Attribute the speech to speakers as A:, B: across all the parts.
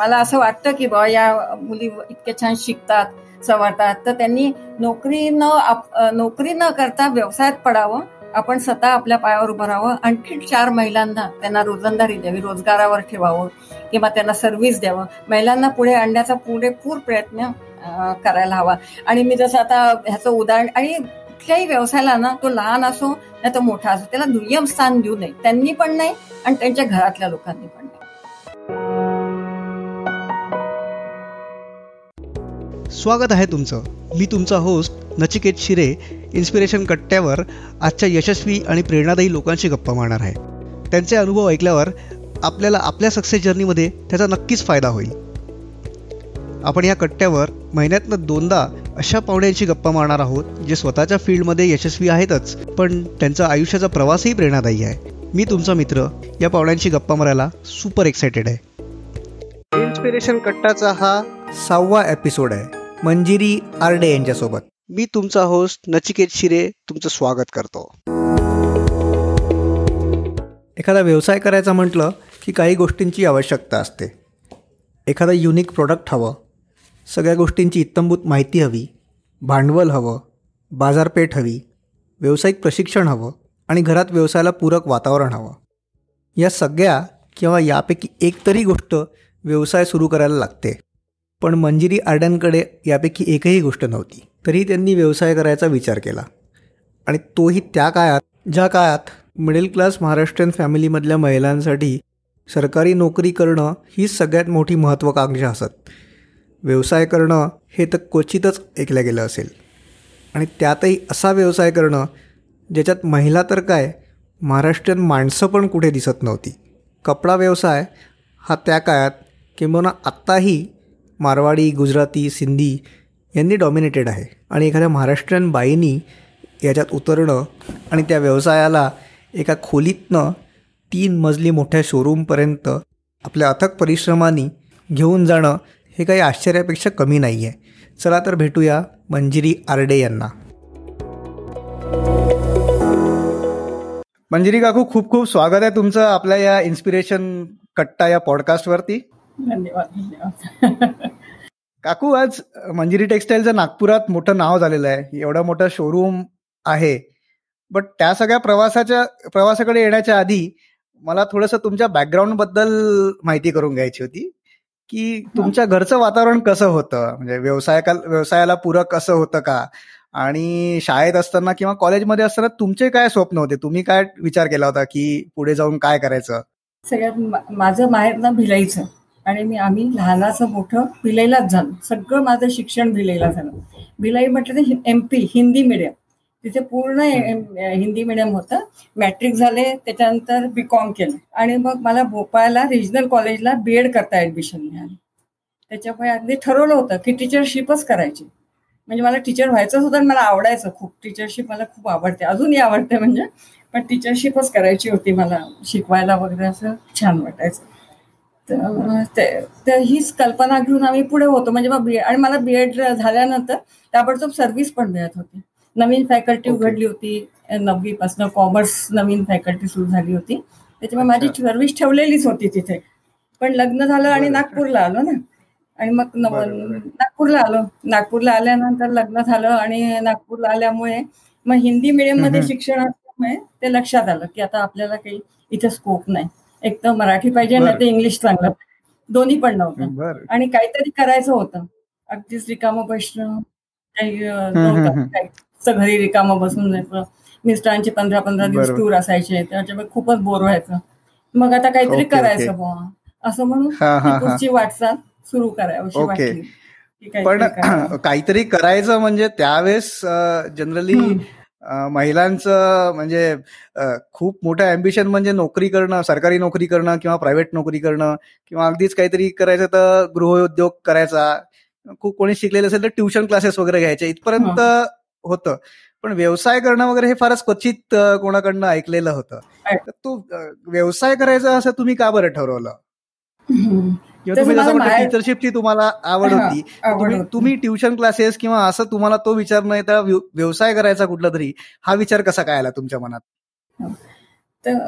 A: मला असं वाटतं की बा या मुली इतके छान शिकतात सवरतात. तर त्यांनी नोकरी न नोकरी न करता व्यवसायात पडावं. आपण स्वतः आपल्या पायावर उभं राहावं. आणखी चार महिलांना त्यांना रोजंदारी द्यावी रोजगारावर ठेवावं किंवा त्यांना सर्व्हिस द्यावं. महिलांना पुढे आणण्याचा पुरेपूर प्रयत्न करायला हवा. आणि मी जसं आता ह्याचं उदाहरण आणि कुठल्याही व्यवसायाला ना तो लहान असो नाही तो मोठा असो त्याला दुय्यम स्थान देऊ नये. त्यांनी पण नाही आणि त्यांच्या घरातल्या लोकांनी पण नाही.
B: स्वागत आहे तुमचं. मी तुमचा होस्ट नचिकेत शिरे इन्स्पिरेशन कट्ट्यावर आजच्या यशस्वी आणि प्रेरणादायी लोकांशी गप्पा मारणार आहे. त्यांचे अनुभव ऐकल्यावर आपल्याला आपल्या सक्सेस जर्नीमध्ये त्याचा नक्कीच फायदा होईल. आपण या कट्ट्यावर महिन्यातनं दोनदा अशा पाहुण्यांशी गप्पा मारणार आहोत जे स्वतःच्या फील्डमध्ये यशस्वी आहेतच पण त्यांचा आयुष्याचा प्रवासही प्रेरणादायी आहे. मी तुमचा मित्र. या पाहुण्यांशी गप्पा मारायला सुपर एक्सायटेड आहे. इन्स्पिरेशन कट्टाचा हा सहावा एपिसोड आहे. मंजिरी आरडे यांच्यासोबत. मी तुमचा होस्ट नचिकेत शिरे तुमचं स्वागत करतो. एखादा व्यवसाय करायचा म्हटलं की काही गोष्टींची आवश्यकता असते. एखादा युनिक प्रोडक्ट हवं सगळ्या गोष्टींची इत्तंभूत माहिती हवी भांडवल हवं बाजारपेठ हवी व्यावसायिक प्रशिक्षण हवं आणि घरात व्यवसायाला पूरक वातावरण हवं. या सगळ्या किंवा यापैकी एक तरी गोष्ट व्यवसाय सुरू करायला लागते. पण मंजिरी आर्ड्यांकडे यापैकी एकही गोष्ट नव्हती. तरी त्यांनी व्यवसाय करायचा विचार केला. आणि तोही त्या काळात ज्या काळात मिडल क्लास महाराष्ट्रीयन फॅमिलीमधल्या महिलांसाठी सरकारी नोकरी करणं हीच सगळ्यात मोठी महत्त्वाकांक्षा असत. व्यवसाय करणं हे तर क्वचितच ऐकलं गेलं असेल. आणि त्यातही असा व्यवसाय करणं ज्याच्यात महिला तर काय महाराष्ट्रीयन माणसं पण कुठे दिसत नव्हती. कपडा व्यवसाय हा त्या काळात किंबहुना आत्ताही मारवाडी गुजराती सिंधी यांनी डॉमिनेटेड आहे. आणि एखाद्या महाराष्ट्रीयन बाईनी याच्यात उतरणं आणि त्या व्यवसायाला एका खोलीतनं तीन मजली मोठ्या शोरूमपर्यंत आपल्या अथक परिश्रमाने घेऊन जाणं हे काही आश्चर्यापेक्षा कमी नाही आहे. चला तर भेटूया मंजिरी आरडे यांना. मंजिरी काकू खूप खूप स्वागत आहे तुमचं आपल्या या इन्स्पिरेशन कट्टा या पॉडकास्टवरती
A: धन्यवाद.
B: काकू आज मंजिरी टेक्सटाईलचं नागपुरात मोठं नाव झालेलं आहे. एवढं मोठं शोरूम आहे. बट त्या सगळ्या प्रवासाच्या प्रवासाकडे येण्याच्या आधी मला थोडंसं तुमच्या बॅकग्राऊंडबद्दल माहिती करून घ्यायची होती. की तुमच्या घरचं वातावरण कसं होतं? म्हणजे व्यवसाय व्यवसायाला पूरक कसं होतं का? आणि शाळेत असताना किंवा कॉलेजमध्ये असताना तुमचे काय स्वप्न होते? तुम्ही काय विचार केला होता की पुढे जाऊन काय करायचं?
A: सगळ्यात माझं माहेर ना भिलाईचं. आणि मी आम्ही लहानाचं मोठं भिलाईलाच झालो. सगळं माझं शिक्षण भिलईला झालं. भिलाई म्हटलं तर एम पी हिंदी मिडियम तिथे पूर्ण हिंदी मिडियम होतं. मॅट्रिक झाले त्याच्यानंतर बी कॉम केलं. आणि मग मला भोपाळला रिजनल कॉलेजला बी एड करता ॲडमिशन मिळाली. त्याच्यामुळे अगदी ठरवलं होतं की टीचरशिपच करायची. म्हणजे मला टीचर व्हायचंच होतं आणि मला आवडायचं खूप. टीचरशिप मला खूप आवडते. अजूनही आवडते म्हणजे. पण टीचरशिपच करायची होती मला शिकवायला वगैरे असं छान वाटायचं. तर हीच कल्पना घेऊन आम्ही पुढे होतो. म्हणजे मग बी आणि मला बी एड झाल्यानंतर ताबडतोब सर्व्हिस पण मिळत होती. नवीन फॅकल्टी उघडली होती. नववी पासून कॉमर्स नवीन फॅकल्टी सुरू झाली होती. त्याच्यामुळे माझी सर्व्हिस ठेवलेलीच होती तिथे. पण लग्न झालं आणि नागपूरला आलो ना. आणि मग नागपूरला आलो. नागपूरला आल्यानंतर लग्न झालं आणि नागपूरला आल्यामुळे मग हिंदी मिडियममध्ये शिक्षण असल्यामुळे ते लक्षात आलं की आता आपल्याला काही इथे स्कोप नाही. एक तर मराठी पाहिजे नाही तर इंग्लिश चांगलं दोन्ही पण नव्हतं. आणि काहीतरी करायचं होतं. अगदीच रिकामं बसणं काही घरी रिकामं बसून जायचं. मिस्टरांचे पंधरा पंधरा दिवस टूर असायचे त्याच्यामुळे खूपच बोर व्हायचं. मग आता काहीतरी करायचं बुवा. असं म्हणून पुढची वाटचाल सुरू करावी वाटली.
B: पण काहीतरी करायचं म्हणजे त्यावेळेस जनरली महिलांचं म्हणजे खूप मोठं अँबिशन म्हणजे नोकरी करणं सरकारी नोकरी करणं किंवा प्रायव्हेट नोकरी करणं किंवा अगदीच काहीतरी करायचं तर गृहउद्योग करायचा. खूप कोणी शिकलेलं असेल तर ट्युशन क्लासेस वगैरे घ्यायचे. इथपर्यंत होतं. पण व्यवसाय करणं वगैरे हे फारच क्वचित कोणाकडनं ऐकलेलं होतं. तर तो व्यवसाय करायचा असं तुम्ही का बरं ठरवलं? किंवा तुम्ही जसं म्हटलं टीचरशिपची तुम्हाला आवड होती तुम्ही ट्युशन क्लासेस किंवा असं तुम्हाला तो विचार नाही तर व्यवसाय करायचा कुठला तरी हा विचार कसा काय आला तुमच्या मनात?
A: तर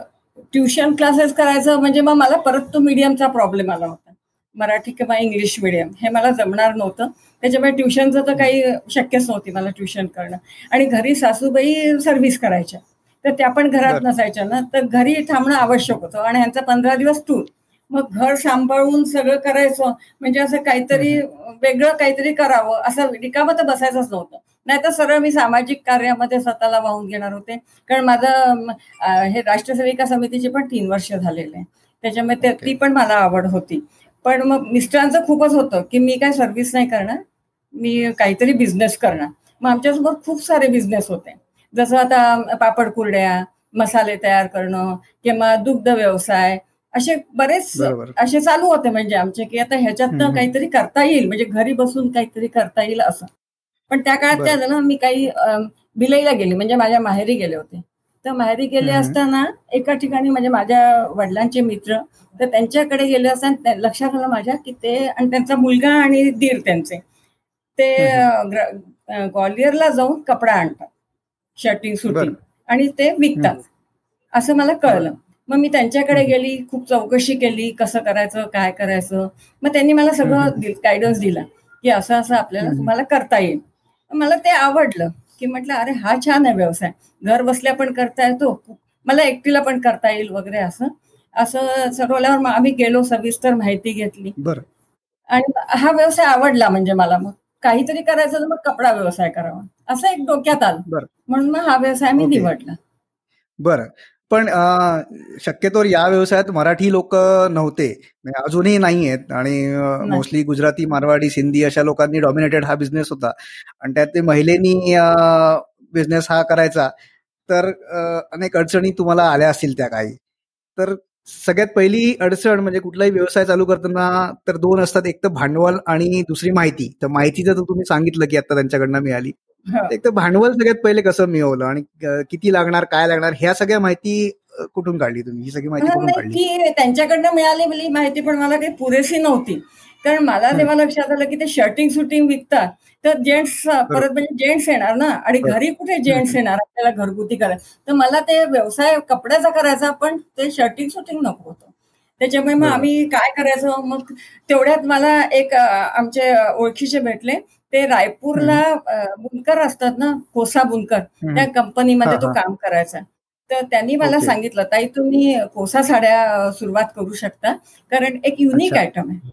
A: ट्युशन क्लासेस करायचं म्हणजे मग मला परत तो मीडियमचा प्रॉब्लेम आला होता. मराठी किंवा इंग्लिश मिडियम हे मला जमणार नव्हतं. त्याच्यामुळे ट्युशनचं तर काही शक्यच नव्हती मला ट्युशन करणं. आणि घरी सासूबाई सर्व्हिस करायच्या. तर त्या पण घरात. नसायच्या ना. तर घरी थांबणं आवश्यक होतं. आणि ह्यांचा पंधरा दिवस टूर मग घर सांभाळून सगळं करायचं म्हणजे असं काहीतरी वेगळं काहीतरी करावं असं रिकामं तर बसायचंच नव्हतं. नाही तर सरळ मी सामाजिक कार्यामध्ये स्वतःला वाहून घेणार होते. कारण माझं हे राष्ट्रसेविका समितीचे पण तीन वर्ष झालेले आहे. त्याच्यामुळे ते-. ती पण मला आवड होती. पण मग मिस्टरांचं खूपच होतं की मी काय सर्व्हिस नाही करणार मी काहीतरी बिझनेस करणार. मग आमच्यासमोर खूप सारे बिझनेस होते. जसं आता पापड कुरड्या मसाले तयार करणं किंवा दुग्ध व्यवसाय असे बरेच. असे चालू होते म्हणजे आमचे की आता ह्याच्यातनं
B: हम्म.
A: काहीतरी करता येईल म्हणजे घरी बसून काहीतरी करता येईल असं पण त्या काळात. काय झालं मी काही अं, भिलईला गेली म्हणजे माझ्या माहेरी गेले होते तर माहेरी गेले. असताना एका ठिकाणी म्हणजे माझ्या वडिलांचे मित्र तर त्यांच्याकडे गेले असताना लक्षात आलं माझ्या की ते आणि त्यांचा मुलगा आणि दीर त्यांचे ते ग्वालियरला जाऊन कपडा आणतात शर्टिंग सुटिंग. आणि ते विकतात असं मला कळलं मग मी त्यांच्याकडे गेली खूप चौकशी केली कसं करायचं काय करायचं. मग त्यांनी मला सगळं गायडन्स दिला की असं असं आपल्याला. तुम्हाला करता येईल. मला ते आवडलं की म्हटलं अरे हा छान आहे व्यवसाय. घर बसल्या पण करता येतो मला एकटीला पण करता येईल वगैरे असं. असं ठरवल्यावर मग आम्ही गेलो सविस्तर माहिती घेतली.
B: बरं.
A: आणि हा व्यवसाय आवडला म्हणजे मला मग. काहीतरी करायचं तर मग कपडा व्यवसाय करावा. असं एक डोक्यात आलं.
B: बरं.
A: म्हणून मग हा व्यवसाय मी. निवडला.
B: बरं. पण अं, शक्यतोवर या व्यवसायात मराठी लोक नव्हते. म्हणजे अजूनही नाही आहेत. आणि. मोस्टली गुजराती मारवाडी सिंधी अशा लोकांनी डॉमिनेटेड हा बिझनेस होता. आणि त्यात ते महिलेनी बिझनेस हा करायचा. तर अनेक अडचणी तुम्हाला आल्या असतील त्या काही. तर सगळ्यात पहिली अडचण म्हणजे कुठलाही व्यवसाय चालू करताना तर दोन असतात. एक तर भांडवल आणि दुसरी माहिती. तर माहितीचं तर तुम्ही सांगितलं की आता त्यांच्याकडनं मिळाली. एक तर भांडवल सगळ्यात पहिले कसं मिळवलं आणि किती लागणार काय लागणार ह्या सगळ्या माहिती कुठून काढली तुम्ही? ही सगळी माहिती कुठून काढली?
A: त्यांच्याकडनं मिळालेली माहिती पण मला काही पुरेशी नव्हती. कारण मला. तेव्हा लक्षात आलं की ते शर्टिंग सुटिंग विकतात तर जेंट्स परत म्हणजे जेंट्स येणार ना? आणि. घरी कुठे जेंट्स येणार? आपल्याला घरगुती करायचं. तर मला ते व्यवसाय कपड्याचा करायचा पण ते शर्टिंग सुटिंग नको होतं. त्याच्यामुळे मग. आम्ही काय करायचं मग तेवढ्यात मला एक आमचे ओळखीचे भेटले ते रायपूरला बुनकर असतात ना कोसा बुनकर. त्या कंपनीमध्ये तो. काम करायचा तर त्यांनी मला. सांगितलं ताई तुम्ही कोसा साड्या सुरुवात करू शकता कारण एक युनिक. आयटम आहे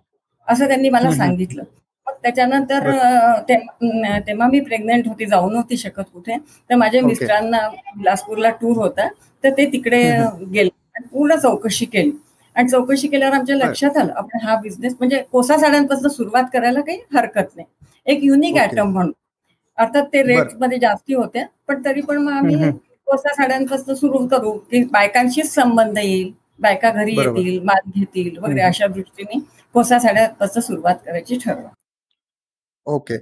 A: असं त्यांनी मला. सांगितलं मग त्याच्यानंतर तेव्हा मी प्रेग्नेंट होती जाऊ नव्हती शकत कुठे तर माझ्या. मिस्टरांना बिलासपूरला टूर होता तर ते तिकडे गेले आणि पूर्ण चौकशी केली आणि चौकशी केल्यावर आमच्या. लक्षात आलं आपण हा बिझनेस म्हणजे कोसा साड्यांपासून सुरुवात करायला काही हरकत नाही एक युनिक. आयटम म्हणून अर्थात ते रेट. मध्ये जास्ती होते पण तरी पण मग आम्ही. कोसा साड्यांपासून सुरू करू की बायकांशीच संबंध येईल बायका घरी. येतील माल घेतील वगैरे. अशा दृष्टीने कोसा साड्यांपासून सुरुवात करायची ठरवलं
B: ओके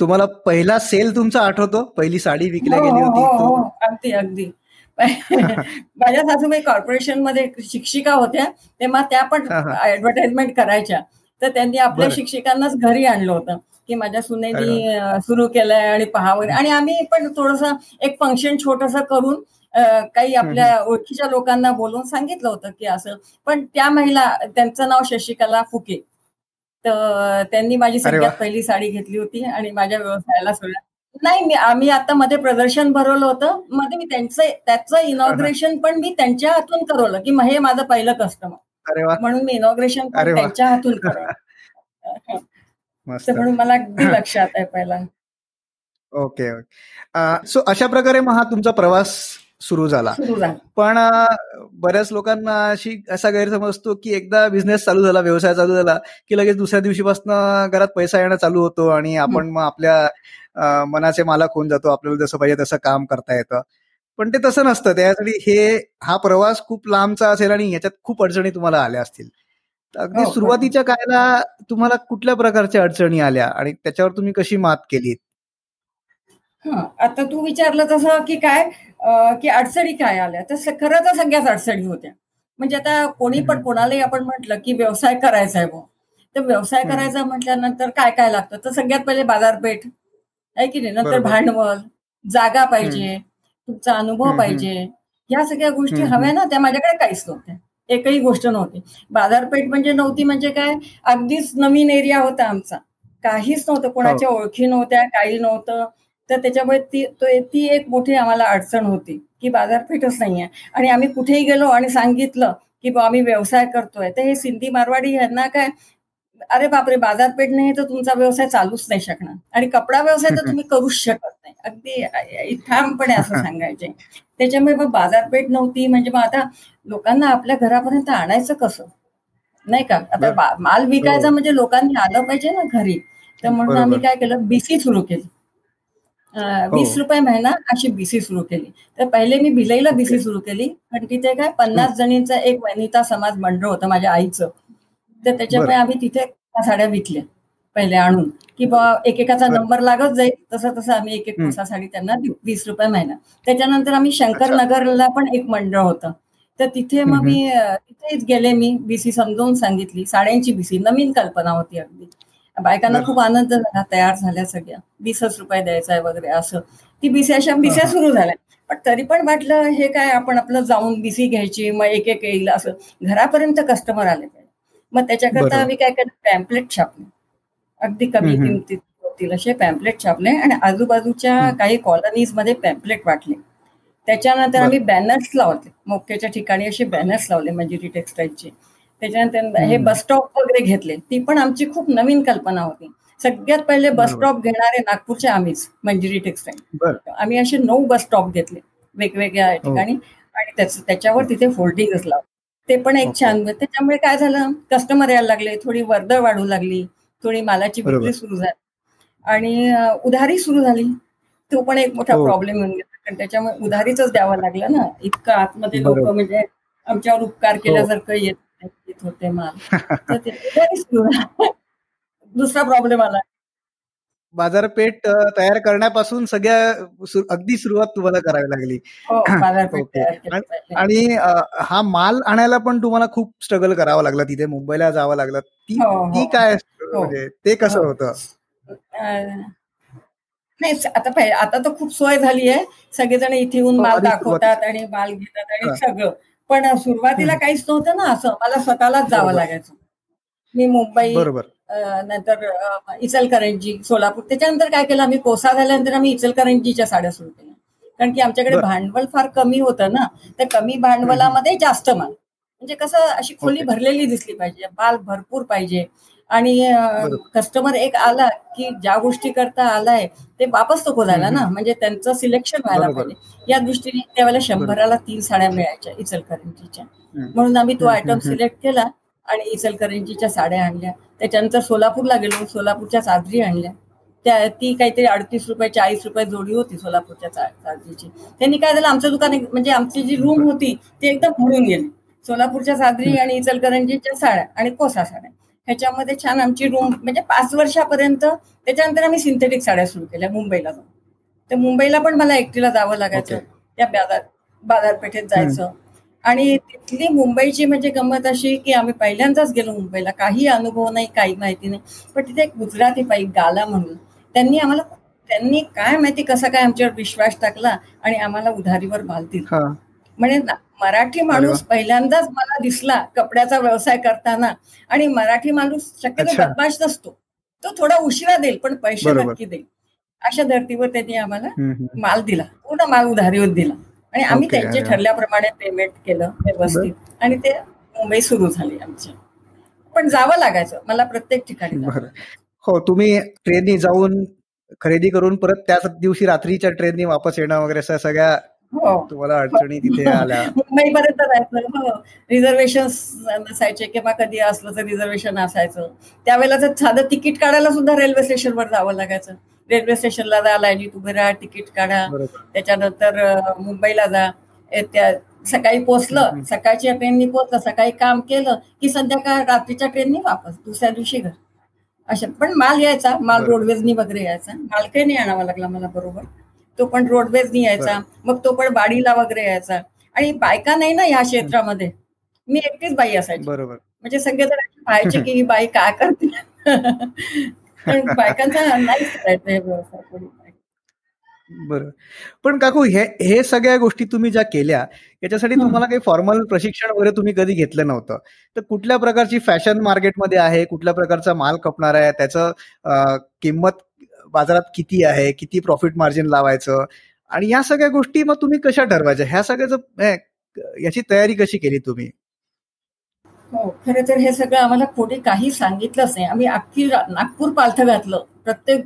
B: तुम्हाला पहिला सेल तुमचा आठवतो पहिली साडी विकल्या गेली
A: हो,
B: होती
A: हो, हो. अगदी अगदी माझ्या सासूबाई कॉर्पोरेशनमध्ये शिक्षिका होत्या तेव्हा त्या पण. ऍडव्हर्टाइजमेंट करायच्या तर त्यांनी आपल्या. शिक्षिकांनाच घरी आणलं होतं की माझ्या सुनेनी सुरू केलंय आणि पहावं आणि आम्ही पण थोडस एक फंक्शन छोटस करून काही आपल्या ओळखीच्या लोकांना बोलून सांगितलं होतं की असं पण त्या महिला त्यांचं नाव शशिकला फुके तर त्यांनी माझी सगळ्यात. पहिली साडी घेतली होती आणि माझ्या व्यवसायाला सुरुवात नाही मी आम्ही आता मध्ये प्रदर्शन भरवलं होतं. मध्ये मी त्यांचं त्याचं इनॉग्रेशन पण मी त्यांच्या हातून करवलं की मग हे माझं पहिलं कस्टमर म्हणून मी इनॉग्रेशन. त्यांच्या हातून करवलं. तर म्हणून मला अगदी लक्षात आहे पहिला.
B: Okay okay. सो अशा प्रकारे मग हा तुमचा प्रवास सुरू झाला. पण बऱ्याच लोकांना अशी असा गैरसमज असतो की एकदा बिझनेस चालू झाला व्यवसाय चालू झाला की लगेच दुसऱ्या दिवशीपासून घरात पैसा येणं चालू होतो आणि आपण मग आपल्या मनाचे मालक होऊन जातो आपल्याला जसं पाहिजे तसं काम करता येतं. पण ते तसं नसतं. त्यासाठी हे हा प्रवास खूप लांबचा असेल आणि याच्यात खूप अडचणी तुम्हाला आल्या असतील. अगदी
A: हो,
B: सुरुवातीच्या काळाला तुम्हाला कुठल्या प्रकारच्या अडचणी आल्या आणि त्याच्यावर तुम्ही कशी मात केली
A: हा आता तू विचारलं तसं की काय की अडचणी काय आल्या? तर खरं तर सगळ्याच अडचणी होत्या. म्हणजे आता कोणी पण. कोणालाही आपण म्हटलं की व्यवसाय करायचा आहे तर व्यवसाय. करायचा म्हटल्यानंतर काय काय लागतं? तर सगळ्यात पहिले बाजारपेठ. आहे की नाही? नंतर. भांडवल जागा पाहिजे तुमचा अनुभव. पाहिजे. ह्या सगळ्या गोष्टी हव्या ना? त्या माझ्याकडे काहीच नव्हत्या. एकही गोष्ट नव्हती. बाजारपेठ म्हणजे नव्हती म्हणजे काय? अगदीच नवीन एरिया होता आमचा. काहीच नव्हतं. कोणाच्या ओळखी नव्हत्या काही नव्हतं. तर त्याच्यामुळे ती ती एक मोठी आम्हाला अडचण होती की बाजारपेठच नाहीये. आणि आम्ही कुठेही गेलो आणि सांगितलं की बा आम्ही व्यवसाय करतोय. तर हे सिंधी मारवाडी यांना काय अरे बापरे बाजारपेठ नाही तर तुमचा व्यवसाय चालूच नाही शकणार. आणि कपडा व्यवसाय तर तुम्ही करूच शकत नाही. अगदी ठामपणे असं सांगायचे. त्याच्यामुळे मग बाजारपेठ नव्हती. म्हणजे मग आता लोकांना आपल्या घरापर्यंत आणायचं कसं? नाही का? आता माल विकायचा
B: हो.
A: म्हणजे लोकांनी आलं पाहिजे ना घरी. तर म्हणून आम्ही काय केलं? बीसी सुरू केली. वीस रुपये महिना अशी बीसी सुरू केली. तर पहिले मी भिलईला बीसी सुरू केली. पण तिथे काय पन्नास जणींचा एक वनिता समाज मंडळ होतं माझ्या आईचं. तर त्याच्यामुळे आम्ही तिथे साड्या विकल्या पहिले आणून. की बा एकेकाचा नंबर लागत जाईल तसं तसं आम्ही एक एक कोसा साडी त्यांना वीस रुपये महिना. त्याच्यानंतर आम्ही शंकरनगरला पण एक मंडळ होतं. तर तिथे मग मी तिथेच गेले मी बीसी समजावून सांगितली. साड्यांची बीसी नवीन कल्पना होती अगदी. बायकांना खूप आनंद झाला तयार झाल्या सगळ्या. वीसच रुपये द्यायचा आहे वगैरे असं. ती बीसी अशा बिस्या सुरू झाल्या. पण तरी पण वाटलं हे काय आपण आपलं जाऊन बीसी घ्यायची मग एक एक येईल असं. घरापर्यंत कस्टमर आले पाहिजे. मग त्याच्याकरता आम्ही काय केलं पॅम्पलेट छापले. अगदी कमी किमतीत होतील असे पॅम्पलेट छापले आणि आजूबाजूच्या काही कॉलनीजमध्ये पॅम्पलेट वाटले. त्याच्यानंतर आम्ही बॅनर्स लावले. मोक्याच्या ठिकाणी असे बॅनर्स लावले मंजिरी टेक्सटाईलचे त्याच्यानंतर हे बस स्टॉप वगैरे घेतले. ती पण आमची खूप नवीन कल्पना होती. सगळ्यात पहिले बस स्टॉप घेणारे नागपूरचे आम्हीच मंजिरी टेक्सटाईल. आम्ही असे नऊ बस स्टॉप घेतले वेगवेगळ्या ठिकाणी. आणि त्याच्यावर तिथे फोल्डिंगच लावले. ते पण एक छान त्याच्यामुळे काय झालं कस्टमर यायला लागले थोडी वर्दळ वाढू लागली थोडी मालाची विक्री सुरू झाली. आणि उधारी सुरू झाली. तो पण एक मोठा प्रॉब्लेम होऊन गेला. कारण त्याच्यामुळे उधारीच द्यावं लागलं ना. इतकं आतमध्ये लोक म्हणजे आमच्यावर उपकार केल्यासारखं येत होते माल. दुसरा प्रॉब्लेम आला.
B: बाजारपेठ तयार करण्यापासून सगळ्या अगदी सुरुवात तुम्हाला करावी लागली. आणि हा माल आणायला पण तुम्हाला खूप स्ट्रगल करावं लागलं तिथे. मुंबईला जावं लागलं. ती ती काय म्हणजे ते कसं होतं?
A: नाही आता आता तर खूप सोय झाली आहे. सगळेजण इथे येऊन माल दाखवतात आणि माल घेतात आणि सगळं. पण सुरुवातीला काहीच नव्हतं ना असं. मला स्वतःलाच जावं लागायचं. मी मुंबई नंतर इचलकरंजी सोलापूर. त्याच्यानंतर काय केलं आम्ही कोसा झाल्यानंतर आम्ही इचलकरंजीच्या साड्या सुरू केल्या. कारण की आमच्याकडे भांडवल फार कमी होतं ना. तर कमी भांडवलामध्ये जास्त माल. म्हणजे कसं अशी खोली भरलेली दिसली पाहिजे. माल भरपूर पाहिजे. आणि कस्टमर एक आला की ज्या गोष्टी करता आलाय ते वापस नको झाला ना. म्हणजे त्यांचं सिलेक्शन व्हायला पाहिजे. या दृष्टीने त्यावेळेला शंभराला तीन साड्या मिळायच्या इचलकरंजीच्या. म्हणून आम्ही तो आयटम सिलेक्ट केला आणि इचलकरंजीच्या साड्या आणल्या. त्याच्यानंतर सोलापूरला गेलो. सोलापूरच्या चादरी आणल्या. त्या ती काहीतरी अडतीस रुपये चाळीस रुपये जोडी होती सोलापूरच्या चादरीची. त्यांनी काय झालं? आमचं दुकान म्हणजे आमची जी रूम होती ती एकदम भरून गेली. सोलापूरच्या चादरी आणि इचलकरंजीच्या साड्या आणि कोसा साड्या. ह्याच्यामध्ये छान आमची रूम म्हणजे पाच वर्षापर्यंत त्याच्यानंतर आम्ही सिंथेटिक साड्या सुरू केल्या मुंबईला जाऊन. तर मुंबईला पण मला एकटीला जावं लागायचं त्या बाजार बाजारपेठेत जायचं. आणि तिथली मुंबईची म्हणजे गंमत अशी की आम्ही पहिल्यांदाच गेलो मुंबईला. काही अनुभव नाही काही माहिती नाही. पण तिथे एक गुजराती पाईप गाला म्हणून त्यांनी आम्हाला त्यांनी काय माहिती कसा काय आमच्यावर विश्वास टाकला आणि आम्हाला उधारीवर माल दिला. म्हणजे मराठी माणूस पहिल्यांदाच मला दिसला कपड्याचा व्यवसाय करताना आणि मराठी माणूस शक्यतो बदमाश नसतो. तो थोडा उशिरा देईल पण पैसे नक्की देईल. अशा धर्तीवर त्यांनी आम्हाला माल दिला. पूर्ण माल उधारीवर दिला. आणि आम्ही त्यांचे ठरल्याप्रमाणे पेमेंट केलं व्यवस्थित. आणि ते मुंबई सुरू झाली आमची. पण जावं लागायचं. मला प्रत्येक ठिकाणी
B: हो तुम्ही ट्रेननी जाऊन खरेदी करून परत त्याच दिवशी रात्रीच्या ट्रेननी वापस येणं वगैरे सगळ्या तुम्हाला अडचणी तिथे आल्या.
A: मुंबईपर्यंत जायचं हो. रिझर्वेशन नसायचे किंवा कधी असलं तर रिझर्वेशन असायचं. त्यावेळेला तर साधं तिकीट काढायला सुद्धा रेल्वे स्टेशनवर जावं लागायचं. रेल्वे स्टेशनला जा लाईनीत उभे राहा तिकीट काढा. त्याच्यानंतर मुंबईला जा. त्या सकाळी पोचलं सकाळच्या ट्रेननी पोचलं सकाळी काम केलं की संध्याकाळ रात्रीच्या ट्रेननी वापस दुसऱ्या दिवशी घर. अशा पण माल यायचा माल रोडवेजनी वगैरे यायचा. माल काही नाही आणावा लागला मला बरोबर. तो पण रोडवेजनी यायचा. मग तो पण बाडीला वगैरे यायचा. आणि बायका नाही ना या क्षेत्रामध्ये. मी एकटीच बाई असायची.
B: बरोबर.
A: म्हणजे सगळेजण पाहायचे की ही बाई काय करते? बायकांचा नाही करायचं हे
B: बरं. पण काकू हे हे सगळ्या गोष्टी तुम्ही ज्या केल्या याच्यासाठी तुम्हाला काही फॉर्मल प्रशिक्षण वगैरे तुम्ही कधी घेतलं नव्हतं. तर कुठल्या प्रकारची फॅशन मार्केटमध्ये आहे? कुठल्या प्रकारचा माल खपणार आहे? त्याचं किंमत बाजारात किती आहे किती प्रॉफिट मार्जिन लावायचं? आणि या सगळ्या गोष्टी मग तुम्ही कशा ठरवायच्या? ह्या सगळ्याचं याची तयारी कशी केली तुम्ही?
A: हो खरं तर हे सगळं आम्हाला कोणी काही सांगितलंच नाही. आम्ही अख्खी नागपूर पालथं घातलं. प्रत्येक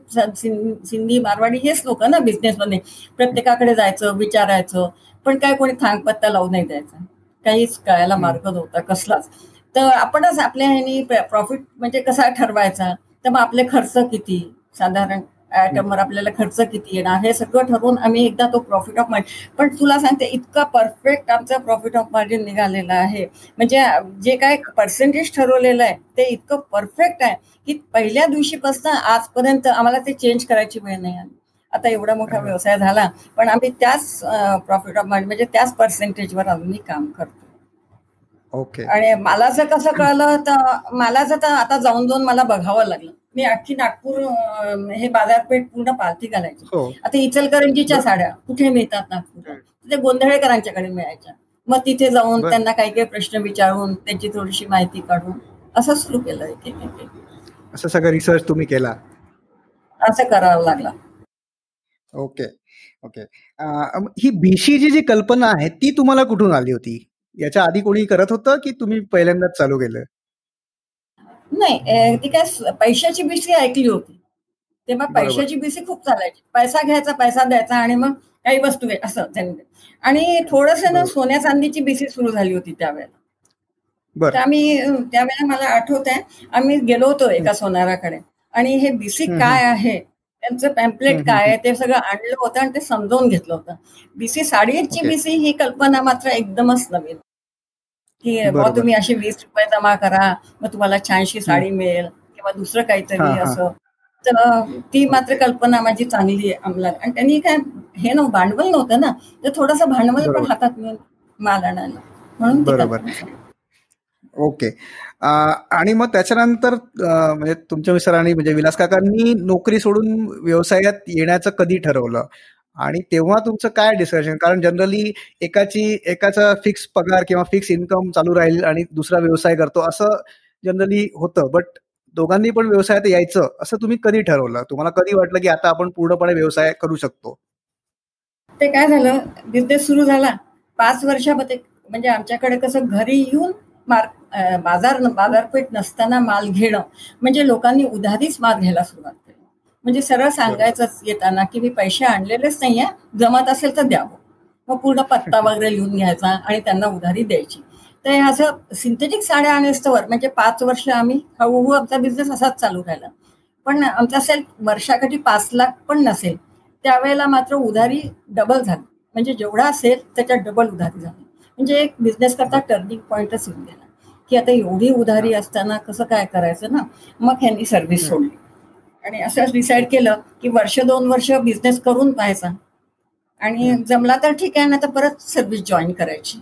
A: सिंधी मारवाडी हेच लोक ना बिझनेसमध्ये प्रत्येकाकडे जायचं विचारायचं. पण काय कोणी थांगपत्ता लावून नाही द्यायचा. काहीच कळायला मार्ग नव्हता कसलाच. तर आपणच आपल्या ह्यानी प्रॉफिट म्हणजे कसा ठरवायचा? तर मग आपले खर्च किती? साधारण आयटमवर आपल्याला खर्च किती येणार हे सगळं ठरवून आम्ही एकदा तो प्रॉफिट ऑफ मार्जिन पण तुला सांगते इतका परफेक्ट आमचा प्रॉफिट ऑफ मार्जिन निघालेला आहे. म्हणजे जे काय पर्सेंटेज ठरवलेलं आहे ते इतकं परफेक्ट आहे की पहिल्या दिवशीपासून आजपर्यंत आम्हाला ते चेंज करायची वेळ नाही आली. आता एवढा मोठा व्यवसाय झाला पण आम्ही त्याच प्रॉफिट ऑफ मार्जिन म्हणजे त्याच पर्सेंटेजवर अजूनही काम करतो.
B: ओके
A: आणि मला जर कसं कळलं तर मला जर आता जाऊन जाऊन मला बघावं लागलं मी अख्खी नागपूर हे बाजारपेठ पूर्ण पालथी घालायची.
B: हो.
A: आता इचलकरंजीच्या साड्या कुठे मिळतात नागपूर ते गोंधळेकरांच्याकडे मिळायच्या. मग तिथे जाऊन त्यांना काही काही प्रश्न विचारून त्यांची थोडीशी माहिती काढून असं सुरू केलं
B: असं सगळं रिसर्च तुम्ही केला?
A: असं करावं लागलं.
B: ओके. ओके. ही बीशीची जी कल्पना आहे ती तुम्हाला कुठून आली होती? याच्या आधी कोणी करत होतं की तुम्ही पहिल्यांदाच चालू केलं?
A: नाही ती काय पैशाची बीसी ऐकली होती. तेव्हा पैशाची बीसी खूप चालायची. पैसा घ्यायचा पैसा द्यायचा आणि मग काही वस्तू असं त्यांनी. आणि थोडस ना सोन्या चांदीची बीसी सुरू झाली होती त्यावेळेला. तर आम्ही त्यावेळेला मला आठवत आहे आम्ही गेलो होतो एका सोनाराकडे. आणि हे बीसी काय आहे? त्यांचं पॅम्पलेट काय आहे? ते सगळं आणलं होतं आणि ते समजावून घेतलं होतं. बीसी साडीची बीसी ही कल्पना मात्र एकदमच नवीन. की तुम्ही अशी वीस रुपये जमा करा मग तुम्हाला छानशी साडी मिळेल किंवा दुसरं काहीतरी असं. तर ती मात्र कल्पना माझी चांगली आहे अंमलात आणि त्यांनी काय हे नव्हतं भांडवल नव्हतं ना तर थोडस भांडवल पण हातात मिळून माल आणायला. म्हणून
B: बरोबर. ओके. आणि मग त्याच्यानंतर म्हणजे तुमच्या मिस्टरांनी म्हणजे विलास काकांनी नोकरी सोडून व्यवसायात येण्याचं कधी ठरवलं? आणि तेव्हा तुमचं काय डिस्कशन कारण जनरली एकाची एकाचा फिक्स पगार किंवा फिक्स इन्कम चालू राहील आणि दुसरा व्यवसाय करतो असं जनरली होतं. बट दोघांनी पण व्यवसायात यायचं असं तुम्ही कधी ठरवलं? तुम्हाला कधी वाटलं की आता आपण पूर्णपणे व्यवसाय करू शकतो?
A: ते काय झालं? बिझनेस सुरू झाला. पाच वर्षामध्ये म्हणजे आमच्याकडे कसं घरी येऊन मार्क बाजार बाजारपेठ नसताना माल घेणं म्हणजे लोकांनी उधारीच माल घ्यायला सुरुवात म्हणजे सरळ सांगायचंच येताना की मी पैसे आणलेलेच नाहीये जमत असेल तर द्यावं. मग पूर्ण पत्ता वगैरे लिहून घ्यायचा आणि त्यांना उधारी द्यायची. तर असं सिंथेटिक साड्या आणस्तवर म्हणजे पाच वर्ष आम्ही हळूहळू आमचा बिझनेस असाच चालू राहिला. पण आमचा असेल वर्षाकाठी पाच लाख पण नसेल. त्यावेळेला मात्र उधारी डबल झाली. म्हणजे जेवढा असेल त्याच्यात डबल उधारी झाली. म्हणजे एक बिझनेस करता टर्निंग पॉईंटच येऊन गेला. की आता एवढी उधारी असताना कसं काय करायचं ना? मग ह्यांनी सर्व्हिस सोडली. आणि असं डिसाईड केलं की वर्ष दोन वर्ष बिझनेस करून पाहायचा. आणि जमला तर ठीक आहे ना तर परत सर्व्हिस जॉईन करायची.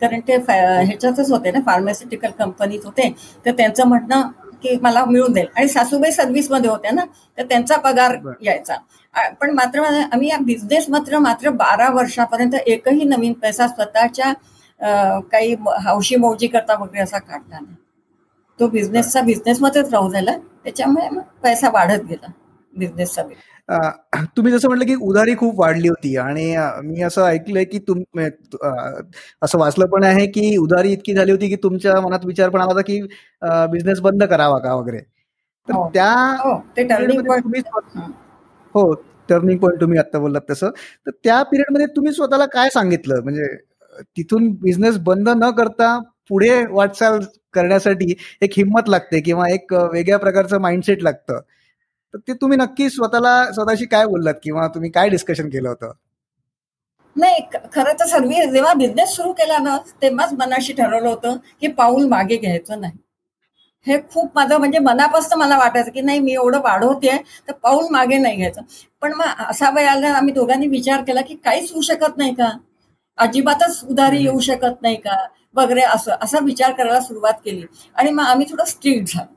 A: कारण ते ह्याच्यातच होते ना फार्मास्युटिकल कंपनीत होते. तर त्यांचं म्हणणं की मला मिळून जाईल आणि सासूबाई सर्व्हिसमध्ये होत्या ना तर त्यांचा पगार यायचा. पण मात्र आम्ही या बिझनेस मात्र मात्र बारा वर्षापर्यंत एकही नवीन पैसा स्वतःच्या काही हौशी मौजी करता वगैरे असा काढला नाही. तो बिझनेसचा बिझनेसमध्येच राहू झाला. त्याच्यामुळे मग पैसा वाढत गेला बिझनेसचा
B: तुम्ही जसं म्हटलं की उधारी खूप वाढली होती आणि मी असं ऐकलंय की तुम असं वाचलं पण आहे की उधारी इतकी झाली होती की तुमच्या मनात विचार पण आला होता की बिझनेस बंद करावा का वगैरे? तर
A: हो.
B: त्या
A: हो
B: टर्निंग पॉईंट तुम्ही आता बोललात तसं. तर त्या पिरियडमध्ये तुम्ही स्वतःला काय सांगितलं? म्हणजे तिथून बिझनेस बंद न करता पुढे वाटचाल करण्यासाठी एक हिंमत लागते किंवा एक वेगळ्या प्रकारचं माइंडसेट लागतं. तर ते तुम्ही नक्की स्वतःला स्वतःशी काय बोललात किंवा तुम्ही काय डिस्कशन केलं होतं?
A: नाही खरं तर सर्व जेव्हा बिझनेस सुरू केला ना तेव्हाच मनाशी ठरवलं होतं की पाऊल मागे घ्यायचं नाही. हे खूप माझं म्हणजे मनापासून मला वाटायचं की नाही मी एवढं वाढवते तर पाऊल मागे नाही घ्यायचं. पण मग असा वेळ आला आम्ही दोघांनी विचार केला की काहीच होऊ शकत नाही का? अजिबातच उधारी येऊ शकत नाही का? वगैरे असं असा विचार करायला सुरुवात केली. आणि मग आम्ही थोडं स्ट्रिक्ट झालो.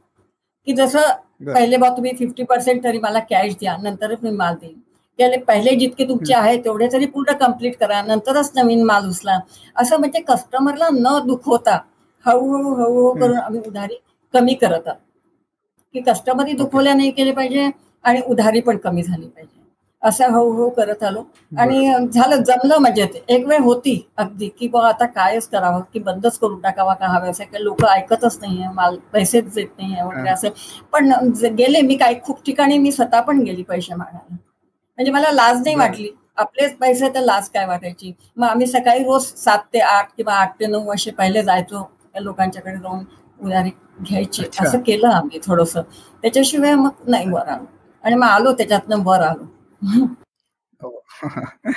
A: की जसं पहिले बा तुम्ही फिफ्टी पर्सेंट तरी मला कॅश द्या नंतरच मी माल देईन. त्याला पहिले जितके तुमचे आहे तेवढे तरी पूर्ण कंप्लीट करा नंतरच नवीन माल उचला. असं म्हणजे कस्टमरला न दुखवता हळूहळू हळूहळू करून आम्ही उधारी कमी करत आहोत. की कस्टमरही दुखवल्या नाही केले पाहिजे आणि उधारी पण कमी झाली पाहिजे. असं हळूहळू करत आलो. आणि झालं जमलं म्हणजे एक वेळ होती अगदी की बा आता कायच करावं की बंदच करून टाकावा का हा व्यवसाय? लोक ऐकतच नाहीये माल पैसेच देत नाहीये वगैरे असं. पण गेले मी काही खूप ठिकाणी मी स्वतः पण गेली पैसे मागायला. म्हणजे मला लाज नाही वाटली. आपलेच पैसे तर लाज काय वाटायची? मग आम्ही सकाळी रोज सात ते आठ किंवा आठ ते नऊ वर्षे पहिले जायचो लोकांच्याकडे जाऊन उधारी घ्यायची. असं केलं आम्ही थोडस. त्याच्याशिवाय मग नाही वर आलो. आणि मग आलो त्याच्यातनं वर आलो.
B: हो.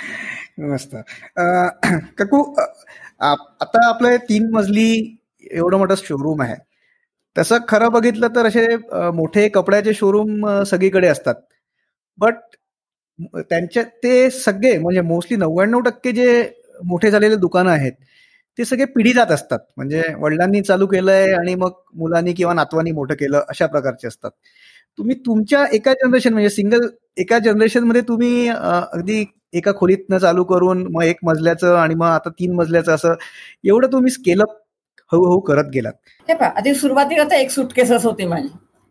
B: मस्त. काकू आता आपलं तीन मजली एवढं मोठं शोरूम आहे. तसं खरं बघितलं तर असे मोठे कपड्याचे शोरूम सगळीकडे असतात. बट त्यांच्या ते सगळे म्हणजे मोस्टली नव्याण्णव टक्के जे मोठे झालेले दुकानं आहेत ते सगळे पिढी जात असतात. म्हणजे वडिलांनी चालू केलंय आणि मग मुलांनी किंवा नातवांनी मोठं केलं अशा प्रकारचे असतात. तुम्ही तुमच्या एका जनरेशन म्हणजे सिंगल एका जनरेशनमध्ये तुम्ही अगदी एका खोलीतनं चालू करून मग एक मजल्याचं आणि मग आता तीन मजल्याचं असं एवढं तुम्ही स्केलअप हळूहळू करत गेलात.
A: हे पहा आधी सुरुवातीला तर एक सुटकेसच होती माझी.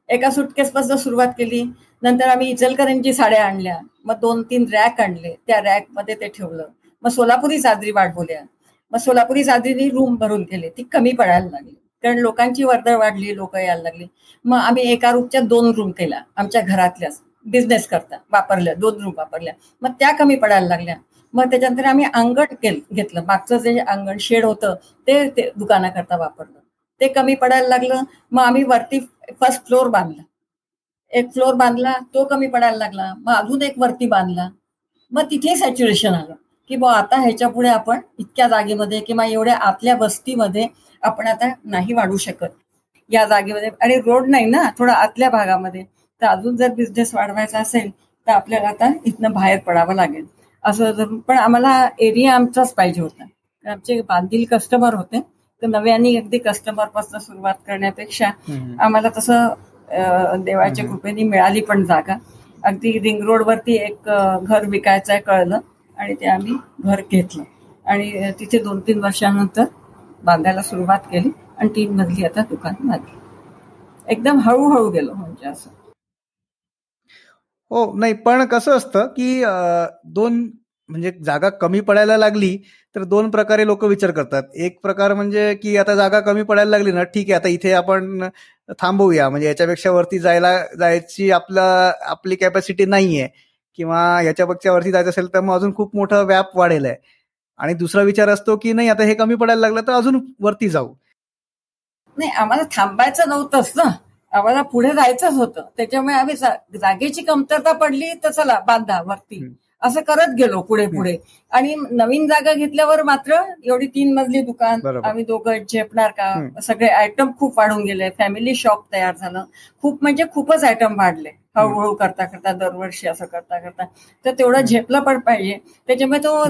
A: एका सुटकेस पासून सुरुवात केली. नंतर आम्ही इचलकरंजी साड्या आणल्या. मग दोन तीन रॅक आणले. त्या रॅकमध्ये ते ठेवलं. मग सोलापुरी चादरी वाढवल्या. मग सोलापुरी चादरी रूम भरून केले. ती कमी पडायला लागली. कारण लोकांची वर्दळ वाढली लोक यायला लागली. मग आम्ही एका रूमच्या दोन रूम केल्या. आमच्या घरातल्याच. बिझनेस करता. वापरल्या. दोन रूम वापरल्या. मग त्या कमी पडायला लागल्या. मग त्याच्यानंतर आम्ही अंगण घेतलं. मागचं जे अंगण शेड होतं ते ते दुकानाकरता वापरलं. ते कमी पडायला लागलं. मग आम्ही वरती फर्स्ट फ्लोअर बांधला. एक फ्लोअर बांधला. तो कमी पडायला लागला. मग अजून एक वरती बांधला. मग तिथे सॅच्युरेशन आलं. की बा आता ह्याच्या पुढे आपण इतक्या जागेमध्ये किंवा एवढ्या आतल्या वस्तीमध्ये आपण आता नाही वाढू शकत. या जागेमध्ये आणि रोड नाही ना थोडा आतल्या भागामध्ये. तर अजून जर बिझनेस वाढवायचा असेल तर आपल्याला आता इथनं बाहेर पडावं लागेल. असं जर पण आम्हाला एरिया आमचाच पाहिजे होता. आमचे बांधील कस्टमर होते. तर नव्याने अगदी कस्टमरपासून सुरुवात करण्यापेक्षा आम्हाला तसं देवाच्या कृपेने मिळाली पण जागा. अगदी रिंग रोडवरती एक घर विकायचं आहे कळलं. आणि ते आम्ही घर घेतलं. आणि तिथे दोन तीन वर्षानंतर बांधायला सुरुवात केली आणि तीन मधली आता दुकान बांधली एकदम हळूहळू गेलो म्हणजे असं.
B: हो नाही पण कसं असतं की दोन म्हणजे जागा कमी पडायला लागली तर दोन प्रकारे लोक विचार करतात. एक प्रकार म्हणजे की आता जागा कमी पडायला लागली ना ठीक आहे आता इथे आपण थांबवूया. म्हणजे याच्यापेक्षा वरती जायला जायची आपला आपली कॅपॅसिटी नाहीये. किंवा याच्यापेक्षा वरती जायचं असेल तर मग अजून खूप मोठा व्याप वाढेल आहे आणि दुसरा विचार असतो की नाही आता हे कमी पडायला लागलं तर अजून वरती जाऊ.
A: नाही आम्हाला थांबायचं नव्हतंच ना. आम्हाला पुढे जायचंच होतं. त्याच्यामुळे आम्ही जागेची कमतरता पडली तर चला बांधा वरती. असं करत गेलो पुढे पुढे. आणि नवीन जागा घेतल्यावर मात्र एवढी तीन मजली दुकान आम्ही दोघं झेपणार का? सगळे आयटम खूप वाढून गेले. फॅमिली शॉप तयार झालं. खूप म्हणजे खूपच आयटम वाढले. हळूहळू करता करता दरवर्षी असं करता करता. तर तेवढं झेपलं पण पाहिजे. त्याच्यामुळे तो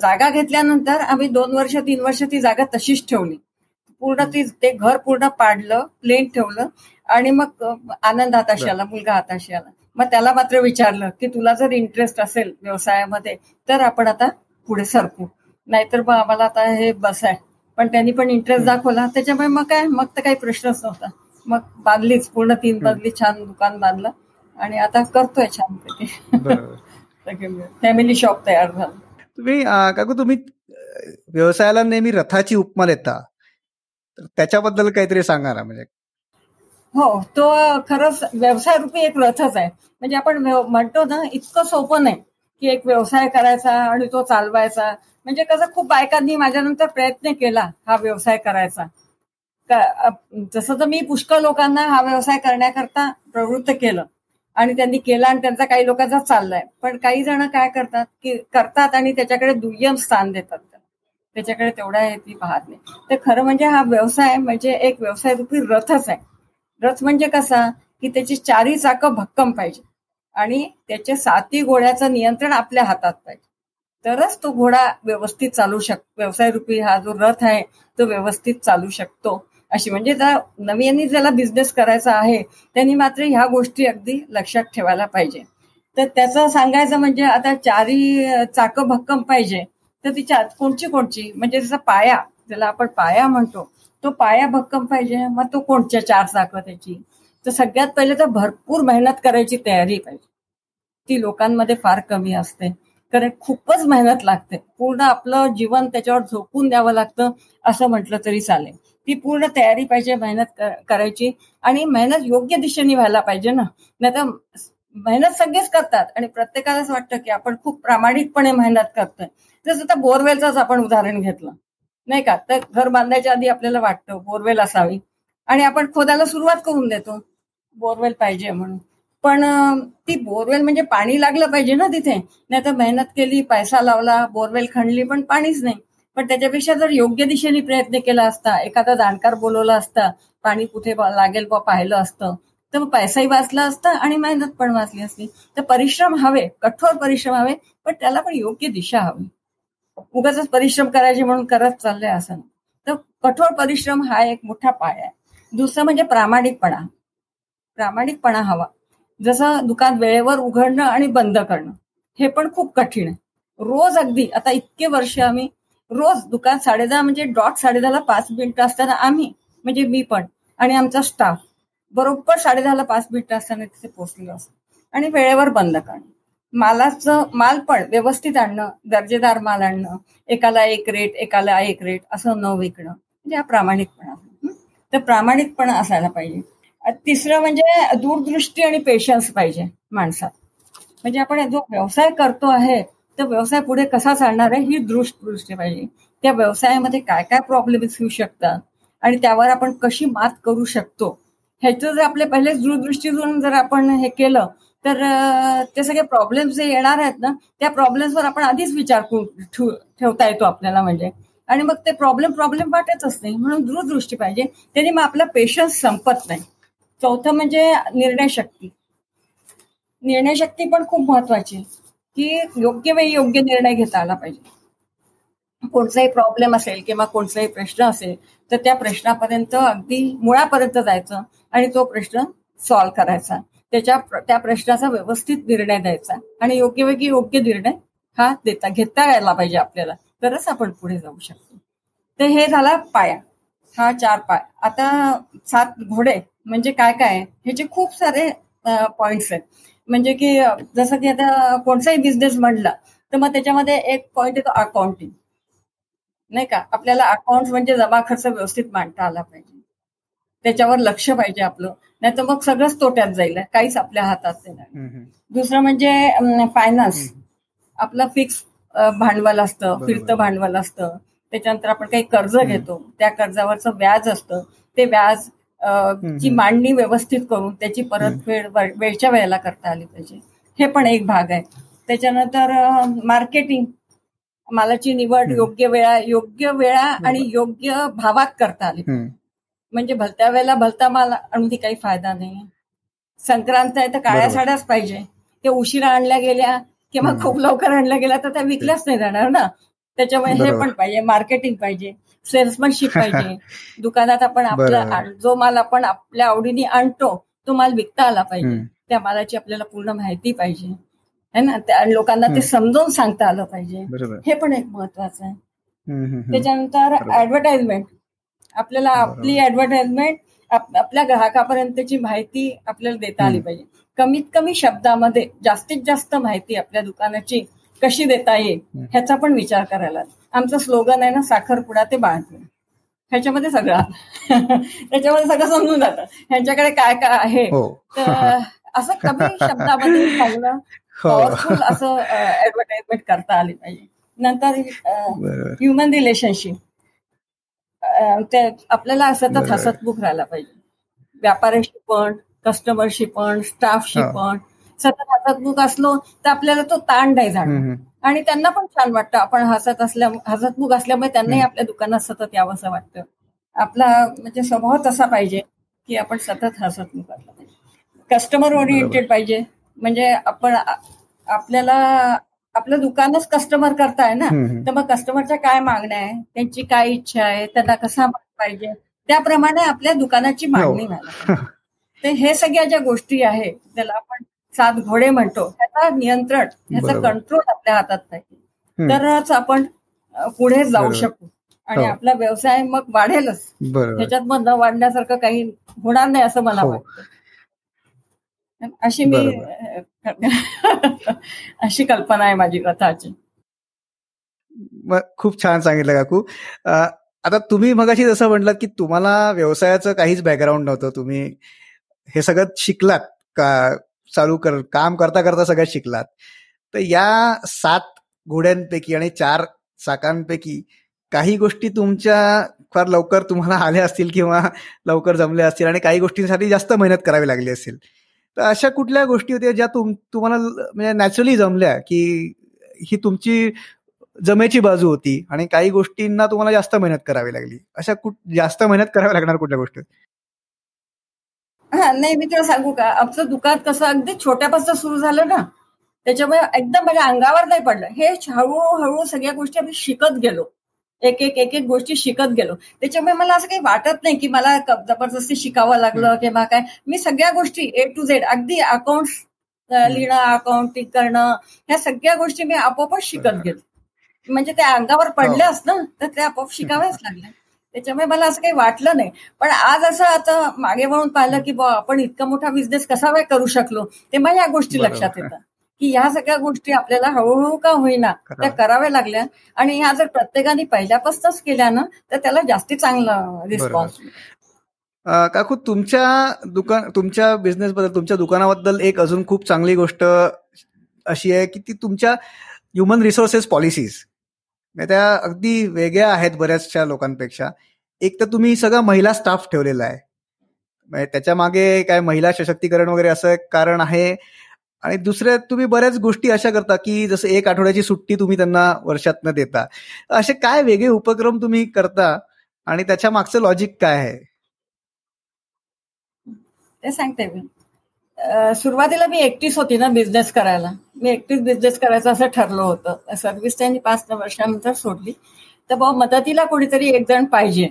A: जागा घेतल्यानंतर आम्ही दोन वर्ष तीन वर्ष ती जागा तशीच ठेवली. पूर्ण ती ते घर पूर्ण पाडलं प्लेन ठेवलं. आणि मग आनंद हाताशी आला मुलगा हाताशी आला. मग त्याला मात्र विचारलं की तुला जर इंटरेस्ट असेल व्यवसायामध्ये तर आपण आता पुढे सरकू. नाहीतर मग आम्हाला आता हे बस आहे. पण त्यांनी पण इंटरेस्ट दाखवला. त्याच्यामुळे मग काय मग तर काही प्रश्नच नव्हता. मग बांधलीच पूर्ण तीन बांधली छान दुकान बांधलं. आणि आता करतोय छानपैकी. फॅमिली शॉप तयार झालं.
B: तुम्ही काकू तुम्ही व्यवसायाला नेहमी रथाची उपमा देता. तर त्याच्याबद्दल काहीतरी सांगा ना म्हणजे
A: हो तो खरंच व्यवसाय रूपी एक रथच आहे. म्हणजे आपण म्हणतो ना इतकं सोपं नाही की एक व्यवसाय करायचा आणि तो चालवायचा. म्हणजे कसं खूप बायकांनी माझ्यानंतर प्रयत्न केला हा व्यवसाय करायचा. जसं तर मी पुष्कळ लोकांना हा व्यवसाय करण्याकरता प्रवृत्त केलं. आणि त्यांनी केला आणि त्यांचा काही लोकांचा चाललाय. पण काही जण काय करतात की करतात आणि त्याच्याकडे दुय्यम स्थान देतात. त्याच्याकडे तेवढा ती पाहत नाही. तर खरं म्हणजे हा व्यवसाय म्हणजे एक व्यवसाय रूपी रथच आहे. रथ म्हणजे कसा? की त्याची चारी चाकं भक्कम पाहिजे. आणि त्याच्या साती घोड्याचं नियंत्रण आपल्या हातात पाहिजे. तरच तो घोडा व्यवस्थित चालू शक व्यवसाय रूपी हा जो रथ आहे तो व्यवस्थित चालू शकतो. अशी म्हणजे जर नव्याने ज्याला बिझनेस करायचा आहे त्यांनी मात्र ह्या गोष्टी अगदी लक्षात ठेवायला पाहिजे. तर त्याचं सांगायचं म्हणजे आता चारी चाकं भक्कम पाहिजे तर तिच्या कोणची कोणची? म्हणजे त्याचा पाया ज्याला आपण पाया म्हणतो तो पाया भक्कम पाहिजे मग तो कोणच्या चार चाकं त्याची तर सगळ्यात पहिले तर भरपूर मेहनत करायची तयारी पाहिजे. ती लोकांमध्ये फार कमी असते. कारण खूपच मेहनत लागते. पूर्ण आपलं जीवन त्याच्यावर झोपून द्यावं लागतं असं म्हटलं तरी चालेल. ती पूर्ण तयारी पाहिजे मेहनत करायची. आणि मेहनत योग्य दिशेने व्हायला पाहिजे ना. नाही तर मेहनत सगळेच करतात. आणि प्रत्येकालाच वाटतं की आपण खूप प्रामाणिकपणे मेहनत करतोय. जसं आता बोरवेलचंच आपण उदाहरण घेतलं. नाही का? तर घर बांधायच्या आधी आपल्याला वाटतं बोरवेल असावी. आणि आपण खोदायला सुरुवात करून देतो. बोरवेल पाहिजे म्हणून. पण ती बोरवेल म्हणजे पाणी लागलं पाहिजे ना तिथे? नाही तर मेहनत केली पैसा लावला बोरवेल खणली पण पाणीच नाही. पण त्याच्यापेक्षा जर योग्य दिशेने प्रयत्न केला असता एखादा जाणकार बोलवला असता पाणी कुठे लागेल बा पाहिलं असतं तर पैसाही वाचला असता आणि मेहनत पण वाचली असती. तर परिश्रम हवे कठोर परिश्रम हवे पण त्याला पण योग्य दिशा हवी. उगाच परिश्रम करायचे म्हणून करत चाललंय असं तर कठोर परिश्रम हा एक मोठा पाय आहे. दुसरं म्हणजे प्रामाणिकपणा. प्रामाणिकपणा हवा. जसं दुकान वेळेवर उघडणं आणि बंद करणं हे पण खूप कठीण आहे. रोज अगदी आता इतके वर्ष आम्ही रोज दुकान साडेदहा म्हणजे डॉट साडेदहाला पाच मिनिटं असताना आम्ही म्हणजे मी पण आणि आमचा स्टाफ बरोबर साडेदहाला पाच मिनिटं असताना तिथे पोहोचलेलो असतो आणि वेळेवर बंद करणं. मालाचं माल पण व्यवस्थित आणणं दर्जेदार माल आणणं एकाला एक रेट एकाला एक रेट असं न विकणं म्हणजे हा प्रामाणिकपणा. तर प्रामाणिकपणा असायला पाहिजे. तिसरं म्हणजे दूरदृष्टी आणि पेशन्स पाहिजे माणसात. म्हणजे आपण जो व्यवसाय करतो आहे तर व्यवसाय पुढे कसा चालणार आहे ही दृष्टी पाहिजे. त्या व्यवसायामध्ये काय काय प्रॉब्लेम्स येऊ शकतात आणि त्यावर आपण कशी मात करू शकतो. ह्याचं जर आपले पहिलेच दूरदृष्टीतून जर आपण हे केलं तर ते सगळे प्रॉब्लेम्स जे येणार आहेत ना त्या प्रॉब्लेम्सवर आपण आधीच विचार ठेवता येतो आपल्याला म्हणजे. आणि मग ते प्रॉब्लेम प्रॉब्लेम वाटतच नाही म्हणून दूरदृष्टी पाहिजे. त्याने मग आपला पेशन्स संपत नाही. चौथं म्हणजे निर्णय शक्ती. निर्णय शक्ती पण खूप महत्वाची की योग्य वेळी योग्य निर्णय घेता आला पाहिजे. कोणताही प्रॉब्लेम असेल किंवा कोणताही प्रश्न असेल तर त्या प्रश्नापर्यंत अगदी मुळापर्यंत जायचं आणि तो प्रश्न सॉल्व्ह करायचा. त्याच्या त्या प्रश्नाचा व्यवस्थित निर्णय द्यायचा आणि योग्य वेळी योग्य निर्णय हा देता घेता यायला पाहिजे आपल्याला. तरच आपण पुढे जाऊ शकतो. तर हे झाला पाया. हा चार पाय. आता सात घोडे म्हणजे काय काय? ह्याचे खूप सारे पॉइंट्स आहेत. म्हणजे की जसं की आता कोणताही बिझनेस म्हणला तर मग त्याच्यामध्ये एक पॉइंट येतो अकाउंटिंग नाही का? आपल्याला अकाउंट म्हणजे जमा खर्च व्यवस्थित मांडता आला पाहिजे. त्याच्यावर लक्ष पाहिजे आपलं. नाही तर मग सगळंच तोट्यात जाईल. काहीच आपल्या हातात नाही दुसरं म्हणजे फायनान्स आपलं फिक्स भांडवल असतं फिरतं भांडवल असतं. त्याच्यानंतर आपण काही कर्ज घेतो त्या कर्जावरचं व्याज असतं. ते व्याज ची मांडणी व्यवस्थित करून त्याची परतफेड वेळच्या वेळेला करता आली पाहिजे. हे पण एक भाग आहे. त्याच्यानंतर मार्केटिंग मालाची निवड योग्य वेळा योग्य वेळा आणि योग्य भावात करता आली म्हणजे भलत्या वेळेला भलता माल आणून ती काही फायदा नाही. संक्रांत आहे तर काळ्या साड्याच पाहिजे. ते उशिरा आणल्या गेल्या किंवा खूप लवकर आणल्या गेल्या तर त्या विकल्याच नाही जाणार ना. त्याच्यामुळे हे पण पाहिजे मार्केटिंग पाहिजे सेल्समनशिप पाहिजे. दुकानात आपण आपला जो माल आपण आपल्या आवडीने आणतो तो माल विकता आला पाहिजे. त्या मालाची आपल्याला पूर्ण माहिती पाहिजे. है ना? त्या लोकांना ते समजावून सांगता आलं पाहिजे. हे पण एक महत्वाचं आहे. त्याच्यानंतर ऍडव्हर्टाइजमेंट आपल्याला आपली ऍडव्हर्टाइजमेंट आपल्या ग्राहकापर्यंतची माहिती आपल्याला देता आली पाहिजे. कमीत कमी शब्दामध्ये जास्तीत जास्त माहिती आपल्या दुकानाची कशी देता येईल ह्याचा पण विचार करायला आमचं स्लोगन आहे ना साखरपुडा ते बाळगण ह्याच्यामध्ये सगळं. त्याच्यामध्ये सगळं समजून जातं. ह्यांच्याकडे काय काय आहे? तर असं कमी शब्दामध्ये चांगलं पॉवरफुल असं ऍडव्हर्टाइजमेंट करता आली पाहिजे. नंतर ह्युमन रिलेशनशिप ते आपल्याला सतत हसतमुख राहायला पाहिजे. व्यापाऱ्याशी पण कस्टमरशी पण स्टाफशी पण. सतत हसतमुख असलो तर आपल्याला तो ताण नाही जाणार. आणि त्यांना पण छान वाटतं. आपण हसत असल्या हसतमुख असल्यामुळे त्यांनाही आपल्या दुकानात सतत यावं असं वाटतं. आपला म्हणजे स्वभाव तसा पाहिजे की आपण सतत हसतमुख असला पाहिजे. कस्टमर ओरिएंटेड पाहिजे. म्हणजे आपण आपल्याला आपलं दुकानच कस्टमर करताय ना तर मग कस्टमरच्या काय मागण्या आहे? त्यांची काय इच्छा आहे? त्यांना कसा पाहिजे? त्याप्रमाणे आपल्या दुकानाची मागणी व्हायला तर हे सगळ्या ज्या गोष्टी आहेत त्याला आपण सात घोडे म्हणतो त्याचा नियंत्रण
B: बरोबर.
A: कंट्रोल आपल्या हातात
B: हम्म.
A: तरच आपण पुढे जाऊ. शकू. आणि
B: हो.
A: आपला व्यवसाय मग वाढेलच. त्याच्यात मग न वाढण्यासारखं काही होणार नाही असं मला
B: हो.
A: वाटतं. अशी मी अशी कल्पना आहे माझी कथाची
B: मग खूप छान सांगितलं काकू. आता तुम्ही मगाशी जसं म्हटलं की तुम्हाला व्यवसायाचं काहीच बॅकग्राऊंड नव्हतं. तुम्ही हे सगळं शिकलात. का चालू कर काम करता करता सगळं शिकलात. तर या सात घोड्यांपैकी आणि चार चाकांपैकी काही गोष्टी तुमच्या फार लवकर तुम्हाला आल्या असतील किंवा लवकर जमल्या असतील आणि काही गोष्टींसाठी जास्त मेहनत करावी लागली असेल. तर अशा कुठल्या गोष्टी होत्या ज्या तुम तुम्हाला म्हणजे नॅचरली जमल्या की ही तुमची जमेची बाजू होती आणि काही गोष्टींना तुम्हाला जास्त मेहनत करावी लागली? अशा कुठ जास्त मेहनत करावी लागणार कुठल्या गोष्टी?
A: हा नाही मी तुला सांगू का? आमचं दुकान कसं अगदी छोट्यापासून सुरू झालं ना त्याच्यामुळे एकदम माझ्या अंगावर नाही पडलं. हे हळूहळू सगळ्या गोष्टी आम्ही शिकत गेलो. एक एक एक एक गोष्टी शिकत गेलो. त्याच्यामुळे मला असं काही वाटत नाही की मला जबरदस्ती शिकावं लागलं किंवा काय. मी सगळ्या गोष्टी ए टू झेड अगदी अकाउंट लिहिणं अकाउंटिंग करणं ह्या सगळ्या गोष्टी मी आपोआपच शिकत गेलो. म्हणजे त्या अंगावर पडल्याच ना तर त्या आपोआप शिकाव्याच लागल्या त्याच्यामुळे मला असं काही वाटलं नाही. पण आज असं आता मागे वळून पाहिलं की बा आपण इतका मोठा बिझनेस कसा काय करू शकलो? तेव्हा या गोष्टी. लक्षात येतात की ह्या सगळ्या गोष्टी आपल्याला हळूहळू का होईना त्या
B: करावं.
A: कराव्या लागल्या. आणि ह्या जर प्रत्येकाने पहिल्यापासूनच केल्या ना तर त्याला जास्ती चांगला रिस्पॉन्स
B: काकू तुमच्या दुकान तुमच्या बिझनेस बद्दल तुमच्या दुकानाबद्दल एक अजून खूप चांगली गोष्ट अशी आहे की ती तुमच्या ह्युमन रिसोर्सेस पॉलिसीज त्या अगदी वेगळ्या आहेत बऱ्याचशा लोकांपेक्षा. एक तर तुम्ही सगळा महिला स्टाफ ठेवलेला आहे. म्हणजे त्याच्यामागे काय महिला सशक्तीकरण वगैरे असं एक कारण आहे? आणि दुसऱ्या तुम्ही बऱ्याच गोष्टी अशा करता की जसं एक आठवड्याची सुट्टी तुम्ही त्यांना वर्षातनं देता. असे काय वेगळे उपक्रम तुम्ही करता आणि त्याच्या मागचं लॉजिक काय आहे?
A: ते सांगते मी. सुरुवातीला मी एकटीच होती ना बिझनेस करायला. मी एकटीच बिझनेस करायचं असं ठरलं होतं. सर्व्हिस त्यांनी पाच वर्षानंतर सोडली. तर भाऊ मदतीला कोणीतरी एक जण पाहिजे.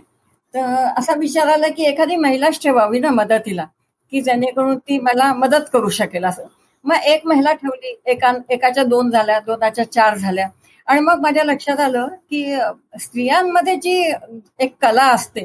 A: तर असा विचार आला की एखादी महिलाच ठेवावी ना मदतीला की जेणेकरून ती मला मदत करू शकेल असं. मग एक महिला ठेवली एका एकाच्या दोन झाल्या दोनाच्या चार झाल्या. आणि मग माझ्या लक्षात आलं की स्त्रियांमध्ये जी एक कला असते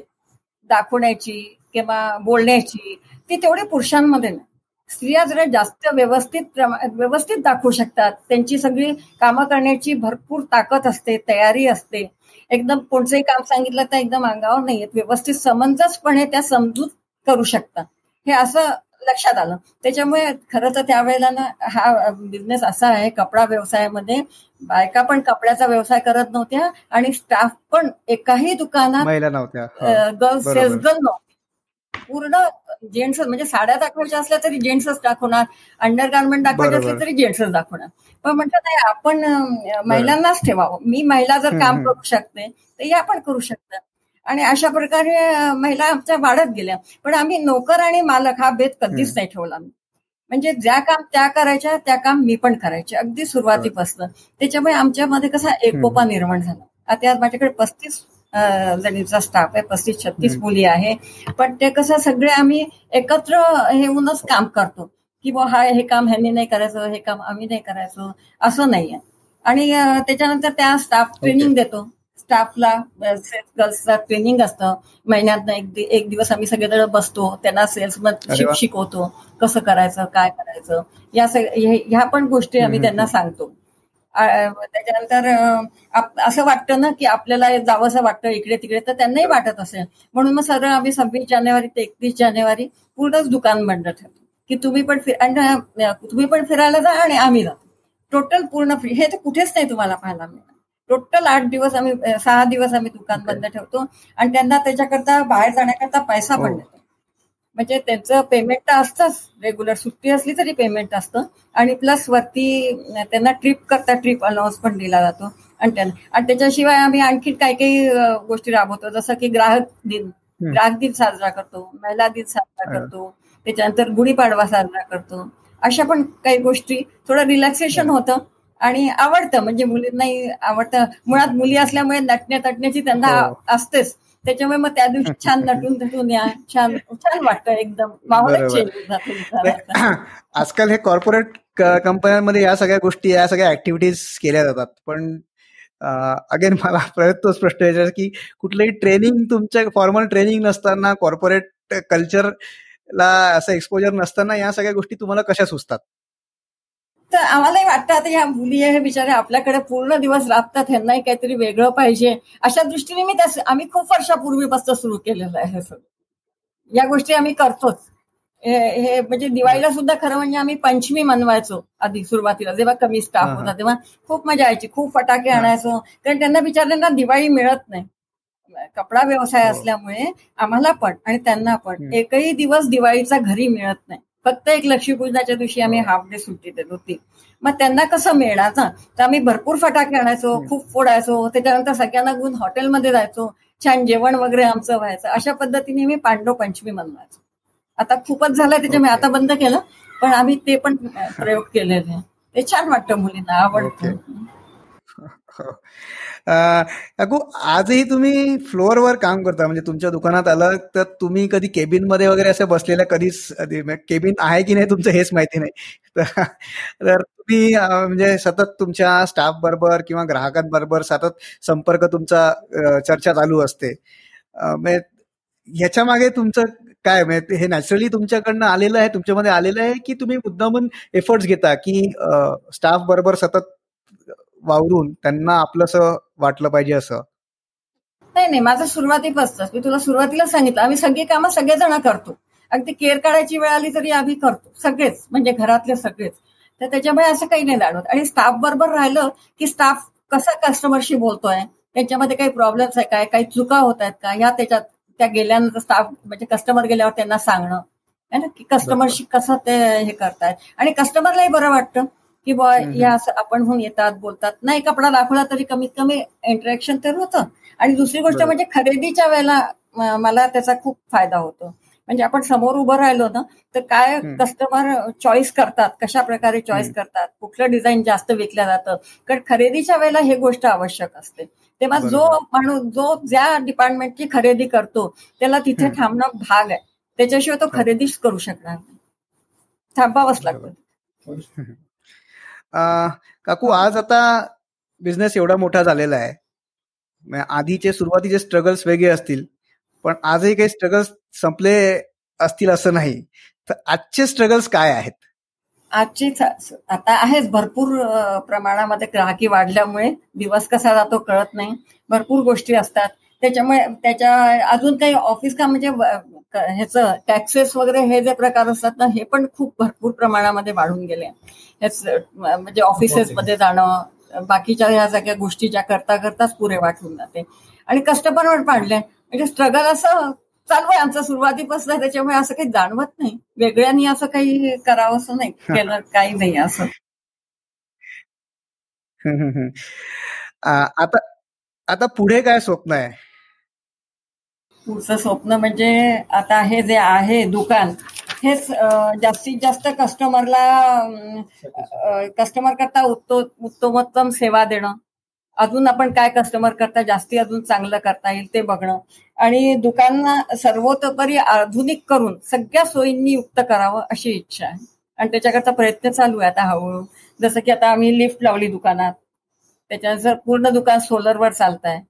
A: दाखवण्याची किंवा बोलण्याची ती तेवढी पुरुषांमध्ये नाही. स्त्रिया जरा जास्त व्यवस्थित प्रमा- व्यवस्थित दाखवू शकतात. त्यांची सगळी कामं करण्याची भरपूर ताकद असते तयारी असते. एकदम कोणचंही काम सांगितलं तर एकदम अंगावर नाही येत. व्यवस्थित समंजसपणे त्या समजूत करू शकतात. हे असं लक्षात आलं त्याच्यामुळे खरं तर त्यावेळेला ना हा बिझनेस असा आहे कपडा व्यवसायामध्ये बायका पण कपड्याचा व्यवसाय करत नव्हत्या आणि स्टाफ पण एकाही दुकानात
B: महिला नव्हत्या हो.
A: गर्ल्स. सेल्स गर्ल नव्हती पूर्ण जेंट्स म्हणजे साड्या दाखवायच्या असल्या तरी जेंट्सच दाखवणार अंडर गार्मेंट दाखवायचे असले. तरी जेंट्सच दाखवणार पण म्हटलं नाही आपण महिलांनाच ठेवावं मी महिला जर काम. करू शकते तर या पण करू शकतात आणि अशा प्रकारे महिला आमच्या वाढत गेल्या. पण आम्ही नोकर आणि मालक हा भेद कधीच. नाही ठेवला. म्हणजे ज्या काम त्या करायच्या त्या काम मी पण करायचे. अगदी सुरुवातीपासून. त्याच्यामुळे आमच्यामध्ये कसा एकोपा निर्माण झाला. आता आज माझ्याकडे पस्तीस जणीचा स्टाफ आहे. पस्तीस छत्तीस. मुली आहे. पण ते कसं सगळे आम्ही एकत्र हे होऊनच काम करतो. की बुवा हा हे काम ह्यांनी नाही करायचं हे काम आम्ही नाही करायचं. असं नाहीये. आणि त्याच्यानंतर त्या स्टाफ ट्रेनिंग देतो. स्टाफला गर्ल्सला ट्रेनिंग असतं. महिन्यात एक दि- एक दिवस आम्ही सगळेजण बसतो त्यांना सेल्स. शिकवतो कसं करायचं काय करायचं. या सग- ह्या पण गोष्टी आम्ही त्यांना सांगतो. त्याच्यानंतर असं वाटतं ना की आपल्याला जावंसं वाटतं इकडे तिकडे तर त्यांनाही वाटत असेल. म्हणून मग सरळ आम्ही सव्वीस जानेवारी ते एकतीस जानेवारी पूर्णच दुकान बंद ठेवतो. की तुम्ही पण तुम्ही पण फिरायला जा आणि आम्ही जातो. टोटल पूर्ण फ्री हे तर कुठेच नाही तुम्हाला पाहायला मिळणार. टोटल आठ दिवस आम्ही सहा दिवस आम्ही दुकान. बंद ठेवतो. आणि त्यांना त्याच्याकरता बाहेर जाण्याकरता पैसा पण
B: हो.
A: देतो. म्हणजे त्यांचं पेमेंट तर असतंच. रेग्युलर सुट्टी असली तरी पेमेंट असतं. आणि प्लस वरती त्यांना ट्रिप करता ट्रिप अलाउन्स पण दिला जातो. आणि त्यांना आणि त्याच्याशिवाय आम्ही आणखी काही काही गोष्टी राबवतो. जसं की ग्राहक दिन. ग्राहक दिन साजरा करतो. महिला दिन साजरा. करतो. त्याच्यानंतर गुढीपाडवा साजरा करतो. अशा पण काही गोष्टी. थोडं रिलॅक्सेशन होतं. आणि आवडतं म्हणजे मुलींनाही आवडतं. मुळात मुली असल्यामुळे नटण्या तटण्याची त्यांना
B: हो.
A: असतेच. त्याच्यामुळे मग त्या दिवशी छान नटून नटून या छान छान वाटतं एकदम.
B: आजकाल हे कॉर्पोरेट कंपन्यांमध्ये या सगळ्या गोष्टी या सगळ्या ऍक्टिव्हिटीज केल्या जातात. पण अगेन मला परत तोच प्रश्न विचारायचा की कुठलंही ट्रेनिंग तुमच्या फॉर्मल ट्रेनिंग नसताना कॉर्पोरेट कल्चरला असं एक्सपोजर नसताना या सगळ्या गोष्टी तुम्हाला कशा सुचतात?
A: तर आम्हालाही वाटतं आता ह्या मुली हे बिचारे आपल्याकडे पूर्ण दिवस राबतात ह्यांनाही काहीतरी वेगळं पाहिजे अशा दृष्टीने मी त्या आम्ही खूप वर्षापूर्वीपासून सुरू केलेलं आहे हे सगळं या गोष्टी आम्ही करतोच हे म्हणजे दिवाळीला सुद्धा खरं म्हणजे आम्ही पंचमी मनवायचो आधी सुरुवातीला जेव्हा कमी स्टाफ. होता तेव्हा खूप मजा यायची खूप फटाके. आणायचो कारण त्यांना बिचारल्यांना दिवाळी मिळत नाही कपडा व्यवसाय
B: हो.
A: असल्यामुळे आम्हाला पण आणि त्यांना पण. एकही दिवस दिवाळीचा घरी मिळत नाही फक्त एक लक्ष्मीपूजनाच्या दिवशी आम्ही हाफ डे सुट्टी देत होती मग त्यांना कसं मिळणार ना तर आम्ही भरपूर फटाके आणायचो. खूप फोडायचो त्याच्यानंतर सगळ्यांना घेऊन हॉटेलमध्ये जायचो छान जेवण वगैरे आमचं व्हायचं अशा पद्धतीने मी पांडव पंचमी मनवायचो आता खूपच झालं त्याच्यामुळे. आता बंद केलं पण आम्ही ते पण प्रयोग केलेले. ते छान वाटतं मुलींना आवडतं
B: हो. काकू आजही तुम्ही फ्लोअरवर काम करता म्हणजे तुमच्या दुकानात आलं तर तुम्ही कधी केबिनमध्ये वगैरे असं बसलेल्या कधीच केबिन म्हणजे आहे की नाही तुमचं हेच माहिती नाही. तर तुम्ही म्हणजे सतत तुमच्या स्टाफ बरोबर किंवा ग्राहकांबरोबर सतत संपर्क तुमचा चर्चा चालू असते. म्हणजे ह्याच्या मागे तुमचं काय म्हणजे हे नॅचरली तुमच्याकडनं आलेलं आहे तुमच्यामध्ये आलेलं आहे की तुम्ही मुद्दामून एफर्ट्स घेता की स्टाफ बरोबर सतत वावरून त्यांना आपलंसं वाटलं पाहिजे असं.
A: नाही नाही माझं सुरुवातीपासूनच मी तुला सुरुवातीला सांगितलं आम्ही सगळी कामं सगळेजण करतो. अगदी केअर काढायची वेळ आली तरी आम्ही करतो सगळेच म्हणजे घरातले सगळेच. तर त्याच्यामुळे असं काही नाही जाणवत आणि स्टाफ बरोबर राहिलं की स्टाफ कसा कस्टमरशी बोलतोय त्यांच्यामध्ये काही प्रॉब्लेम्स आहे काय काही चुका होत आहेत का या त्याच्यात त्या गेल्यानंतर स्टाफ म्हणजे कस्टमर गेल्यावर त्यांना सांगणं है ना की कस्टमरशी कसं ते हे करतायत आणि कस्टमरलाही बरं वाटतं. की बॉ
B: हम्म.
A: या असं आपण होऊन येतात बोलतात नाही कपडा दाखवला तरी कमीत कमी इंटरॅक्शन तर होतं आणि दुसरी गोष्ट. म्हणजे खरेदीच्या वेळेला मला त्याचा खूप फायदा होतो म्हणजे आपण समोर उभं राहिलो ना तर काय. कस्टमर चॉईस करतात कशा प्रकारे चॉईस. करतात कुठलं डिझाईन जास्त विकलं जातं कारण खरेदीच्या वेळेला हे गोष्ट आवश्यक असते तेव्हा जो. माणूस जो ज्या डिपार्टमेंटची खरेदी करतो त्याला तिथे. थांबणं भाग आहे त्याच्याशिवाय तो खरेदीच करू शकणार नाही थांबावंच लागतं
B: काकू आज आता बिझनेस एवढा मोठा झालेला आहे. आधीचे सुरुवातीचे स्ट्रगल्स वेगळे असतील पण आजही काही स्ट्रगल्स संपले असतील असं नाही. तर आजचे स्ट्रगल्स काय आहेत?
A: आजची आता आहेच भरपूर प्रमाणामध्ये ग्राहकी वाढल्यामुळे दिवस कसा जातो कळत नाही. भरपूर गोष्टी असतात. त्याच्यामुळे त्याच्या अजून काही ऑफिस का म्हणजे ह्याचं टॅक्सेस वगैरे हे जे प्रकार असतात ना हे पण खूप भरपूर प्रमाणामध्ये वाढून गेले. म्हणजे ऑफिसेसमध्ये जाणं बाकीच्या ह्या सगळ्या गोष्टी ज्या करता करताच पुरे वाटून जाते. आणि कस्टमरवर पाडले. म्हणजे स्ट्रगल असं चालू आहे आमचं सुरुवातीपासून त्याच्यामुळे असं काही जाणवत नाही. वेगळ्यांनी असं काही करावं असं नाही. केलं काही नाही असं.
B: आता आता पुढे काय स्वप्न आहे?
A: पुढचं स्वप्न म्हणजे आता हे जे आहे दुकान हेच जास्तीत जास्त कस्टमरला कस्टमर करता उत्तमोत्तम सेवा देणं. अजून आपण काय कस्टमर करता जास्ती अजून चांगलं करता येईल ते बघणं. आणि दुकान सर्वतोपरी आधुनिक करून सगळ्या सोयींनी युक्त करावं अशी इच्छा आहे. आणि त्याच्याकरता प्रयत्न चालू आहे आता हळूहळू. जसं की आता आम्ही लिफ्ट लावली दुकानात. त्याच्यानंतर पूर्ण दुकान सोलरवर चालत आहे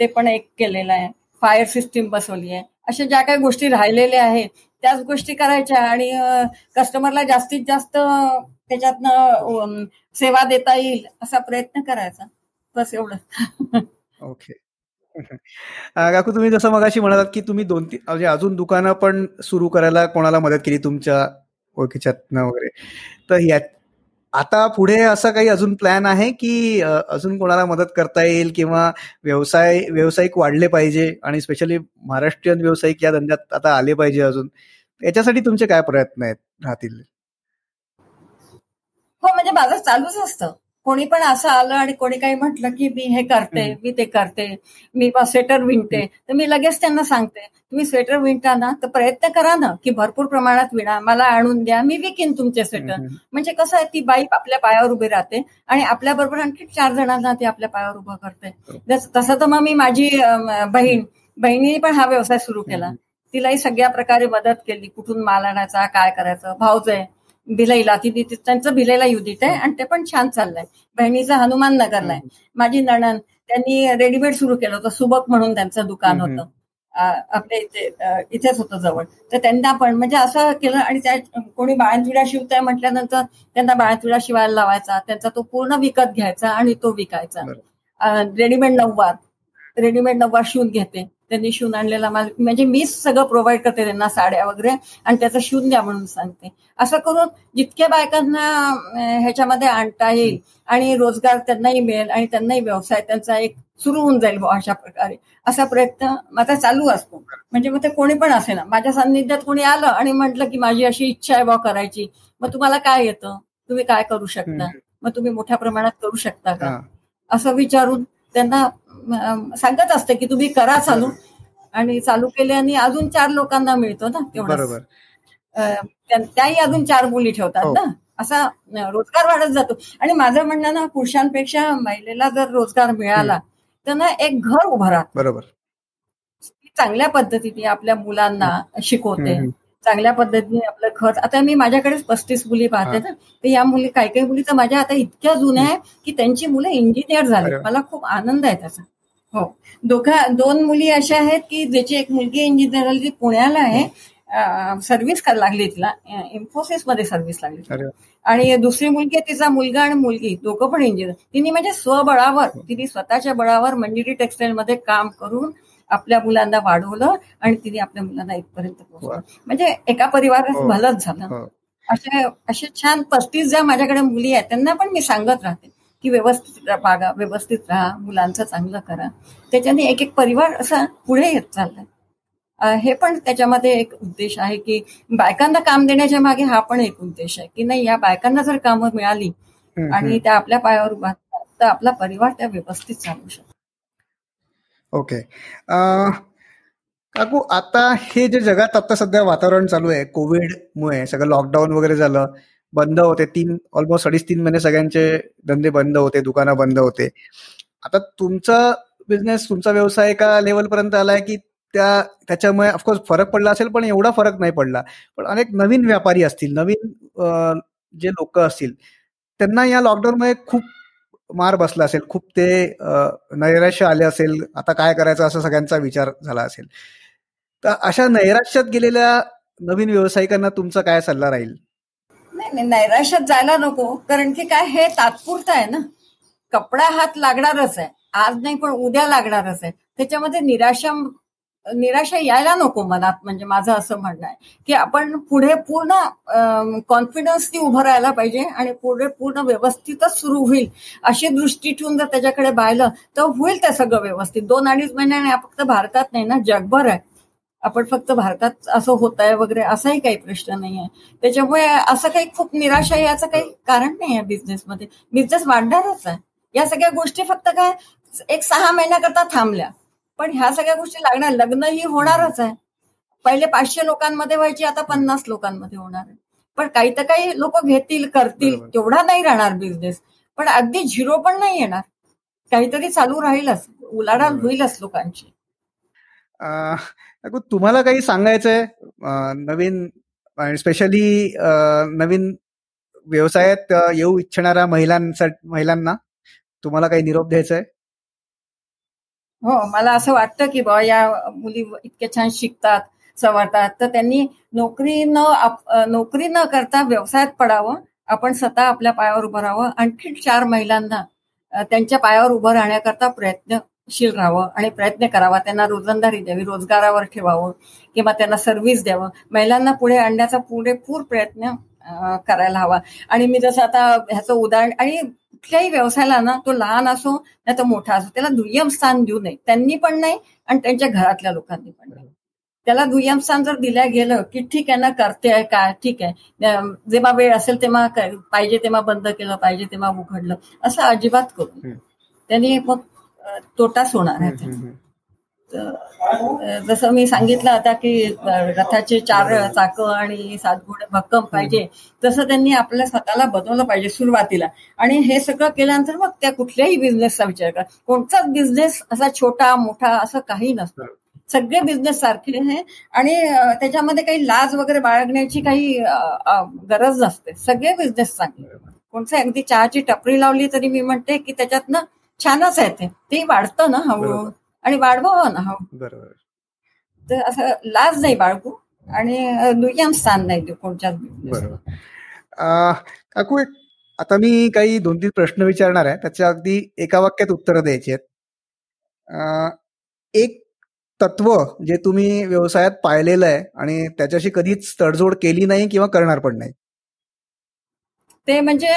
A: ते पण एक केलेलं आहे. फायर सिस्टीम बसवली आहे. अशा ज्या काही गोष्टी राहिलेल्या आहेत त्याच गोष्टी करायच्या आणि कस्टमरला जास्तीत जास्त त्याच्यातनं सेवा देता येईल असा प्रयत्न करायचा. बस एवढं.
B: ओके काकू तुम्ही जसं मगाशी म्हणालात की तुम्ही दोन तीन म्हणजे अजून दुकानं पण सुरू करायला कोणाला मदत केली तुमच्या ओळखीच्यातनं वगैरे. तर यात आता पुढे असं काही अजून प्लॅन आहे की अजून कोणाला मदत करता येईल किंवा व्यवसाय व्यावसायिक वाढले पाहिजे आणि स्पेशली महाराष्ट्रीयन व्यावसायिक या धंद्यात आता आले पाहिजे अजून. याच्यासाठी तुमचे काय प्रयत्न आहेत राहतील?
A: हो म्हणजे माझं चालूच असतं. कोणी पण असं आलं आणि कोणी काही म्हटलं की मी हे करते. मी ते करते मी स्वेटर विणते तर मी लगेच त्यांना सांगते तुम्ही स्वेटर विणता ना तर प्रयत्न करा ना की भरपूर प्रमाणात विणा मला आणून द्या मी विकीन तुमचे स्वेटर. म्हणजे कसं आहे ती बाई आपल्या पायावर उभी राहते आणि आपल्या बरोबर आणखी चार जणांना ती आपल्या पायावर उभं करते. तसं तर मग मी माझी बहीण बहिणीने पण हा व्यवसाय सुरू केला. तिलाही सगळ्या प्रकारे मदत केली कुठून माल आणायचा काय करायचं भाऊच आहे भिलईला ती त्यांचं भिलईला युनिट आहे आणि ते पण छान चाललंय. बहिणीचं हनुमान नगरला आहे. माझी नणन त्यांनी रेडीमेड सुरू केलं होतं. सुबक म्हणून त्यांचं दुकान होतं. आपल्या इथे इथेच होतं जवळ. तर त्यांना पण म्हणजे असं केलं आणि त्या कोणी बाळंतविडा शिवताय म्हटल्यानंतर त्यांना बाळंतविडा शिवायला लावायचा. त्यांचा तो पूर्ण विकत घ्यायचा आणि तो विकायचा. रेडीमेड नऊवार. रेडीमेड नऊवार शिवून घेते. त्यांनी शिवून आणलेला माल. म्हणजे मीच सगळं प्रोव्हाइड करते त्यांना साड्या वगैरे आणि त्याचं शिवून द्या म्हणून सांगते. असं करून जितक्या बायकांना ह्याच्यामध्ये आणता येईल आणि रोजगार त्यांनाही मिळेल आणि त्यांनाही व्यवसाय त्यांचा एक सुरू होऊन जाईल अशा प्रकारे. असा प्रयत्न माझा चालू असतो. म्हणजे मग ते कोणी पण असे ना माझ्या सान्निध्यात कोणी आलं आणि म्हटलं की माझी अशी इच्छा आहे बा करायची. मग तुम्हाला काय येतं? तुम्ही काय करू शकता? मग तुम्ही मोठ्या प्रमाणात करू शकता का? असं विचारून त्यांना सांगत असते की तुम्ही करा चालू. आणि चालू केल्याने अजून चार लोकांना मिळतो ना तेवढं. त्याही अजून चार मुली ठेवतात ना. असा रोजगार वाढत जातो. आणि माझं म्हणणं ना पुरुषांपेक्षा महिलेला जर रोजगार मिळाला तर ना एक घर उभं राहत.
B: बरोबर.
A: चांगल्या पद्धतीने आपल्या मुलांना शिकवते. चांगल्या पद्धतीने आपलं घर आता मी माझ्याकडेच पस्तीस मुली पाहते ना तर या मुली काही काही मुली तर माझ्या आता इतक्या जुन्या आहे की त्यांची मुलं इंजिनियर झाली. मला खूप आनंद आहे त्याचा. हो. दोघा दोन मुली अशा आहेत की ज्याची एक मुलगी इंजिनियर झाली ती पुण्याला आहे. सर्व्हिस करायला लागली तिला. इन्फोसिसमध्ये सर्व्हिस लागली आणि दुसरी मुलगी आहे तिचा मुलगा आणि मुलगी दोघं पण इंजिनियर तिने म्हणजे स्वबळावर तिने स्वतःच्या बळावर मंजिरी टेक्सटाईल मध्ये काम करून आपल्या मुलांना वाढवलं आणि तिने आपल्या मुलांना इथपर्यंत पोहोचलं म्हणजे एका परिवारात भलंच झालं. असे असे छान पस्तीस ज्या माझ्याकडे मुली आहेत त्यांना पण मी सांगत राहते. की व्यवस्थित बागा व्यवस्थित राहा मुलांचं चांगलं करा. त्याच्याने एक एक परिवार असा पुढे येत चाललाय. हे पण त्याच्यामध्ये एक उद्देश आहे की बायकांना काम देण्याच्या मागे हा पण एक उद्देश आहे की नाही या बायकांना जर कामं मिळाली आणि त्या आपल्या पायावर उभा तर आपला परिवार त्या व्यवस्थित चालू शकतो.
B: ओके. काकू आता हे जे जगात आता सध्या वातावरण चालू आहे कोविडमुळे सगळं लॉकडाऊन वगैरे झालं बंद होते. तीन ऑलमोस्ट अडीच तीन महिने सगळ्यांचे धंदे बंद होते दुकानं बंद होते. आता तुमचा बिझनेस तुमचा व्यवसाय एका लेवलपर्यंत आलाय की त्या त्याच्यामुळे ऑफकोर्स फरक पडला असेल पण एवढा फरक नाही पडला. पण अनेक नवीन व्यापारी असतील नवीन जे लोक असतील त्यांना या लॉकडाऊनमुळे खूप मार बसला असेल. खूप ते नैराश्य आले असेल. आता काय करायचं असं सगळ्यांचा विचार झाला असेल. तर अशा नैराश्यात गेलेल्या नवीन व्यावसायिकांना तुमचा काय सल्ला राहील?
A: नैराश्यात जायला नको कारण की काय हे तात्पुरतं आहे ना. कपडा हात लागणारच आहे. आज नाही पण उद्या लागणारच आहे. त्याच्यामध्ये निराशा निराशा यायला नको मनात म्हणजे माझं असं म्हणणं आहे. की आपण पुढे पूर्ण कॉन्फिडन्सनी उभं राहायला पाहिजे आणि पुढे पूर्ण व्यवस्थितच सुरू होईल. अशी दृष्टी ठेवून जर त्याच्याकडे पाहिलं तर होईल ते सगळं व्यवस्थित. दोन अडीच महिन्याने फक्त भारतात नाही ना जगभर आहे. आपण फक्त भारतात असं होत आहे वगैरे असाही काही प्रश्न नाही आहे त्याच्यामुळे असं काही खूप निराशा याचं काही कारण नाही आहे बिझनेसमध्ये बिझनेस वाढणारच आहे. या सगळ्या गोष्टी फक्त काय एक सहा महिन्याकरता थांबल्या. पण ह्या सगळ्या गोष्टी लागणार लग्न ही होणारच आहे. पहिले पाचशे लोकांमध्ये व्हायची आता पन्नास लोकांमध्ये होणार आहे. पण काही तर काही लोक घेतील करतील तेवढा नाही राहणार बिझनेस पण अगदी झिरो पण नाही येणार. काहीतरी चालू राहीलच. उलाढाल होईलच लोकांची.
B: तुम्हाला काही सांगायचंय? नवीन स्पेशली नवीन व्यवसायात येऊ इच्छिणाऱ्या महिलांसाठी महिलांना तुम्हाला काही निरोप द्यायचा आहे
A: हो मला असं वाटतं की बा या मुली इतक्या छान शिकतात सवरतात तर त्यांनी नोकरी न नोकरी न करता व्यवसायात पडावं आपण स्वतः आपल्या पायावर उभं राहावं आणखी चार महिलांना त्यांच्या पायावर उभं राहण्याकरता प्रयत्न प्रयत्नशील राहावं आणि प्रयत्न करावा त्यांना रोजंदारी द्यावी रोजगारावर ठेवावं किंवा त्यांना सर्व्हिस द्यावं. महिलांना पुढे आणण्याचा पुरेपूर प्रयत्न करायला हवा. आणि मी जसं आता ह्याचं उदाहरण आणि कुठल्याही व्यवसायाला ना तो लहान असो नाही तर मोठा असो त्याला दुय्यम स्थान देऊ नये. त्यांनी पण नाही आणि त्यांच्या घरातल्या लोकांनी पण नाही. त्याला दुय्यम स्थान जर दिल्या गेलं की ठीक आहे ना करते आहे काय ठीक आहे. जेव्हा वेळ असेल तेव्हा पाहिजे तेव्हा बंद केलं पाहिजे तेव्हा उघडलं असं अजिबात करू त्यांनी मग तोटाच होणार आहे जसं मी सांगितलं आता की रथाचे चार चाकं आणि सात घोडे भक्कम पाहिजे तसं त्यांनी आपल्या स्वतःला बनवलं पाहिजे सुरुवातीला. आणि हे सगळं केल्यानंतर मग त्या कुठल्याही बिझनेसचा विचार करा. कोणताच बिझनेस असा छोटा मोठा असं काही नसतं. सगळे बिझनेस सारखे आहे आणि त्याच्यामध्ये काही लाज वगैरे बाळगण्याची काही गरज नसते. सगळे बिझनेस चांगले. कोणतं अगदी चहाची टपरी लावली तरी मी म्हणते की त्याच्यातनं छानच आहे ते. ते वाढतं ना हळूहळू. आणि वाढवावं ना हळू
B: बरोबर.
A: तर असं लाज नाही बाळगू आणि दुय्यम स्थान नाही देऊ कोणत्याच
B: बरोबर. काकू एक आता मी काही दोन तीन प्रश्न विचारणार आहे. त्याच्या अगदी एका वाक्यात उत्तरं द्यायची आहेत. एक तत्व जे तुम्ही व्यवसायात पाहिलेलं आहे आणि त्याच्याशी कधीच तडजोड केली नाही किंवा करणार पण नाही.
A: ते म्हणजे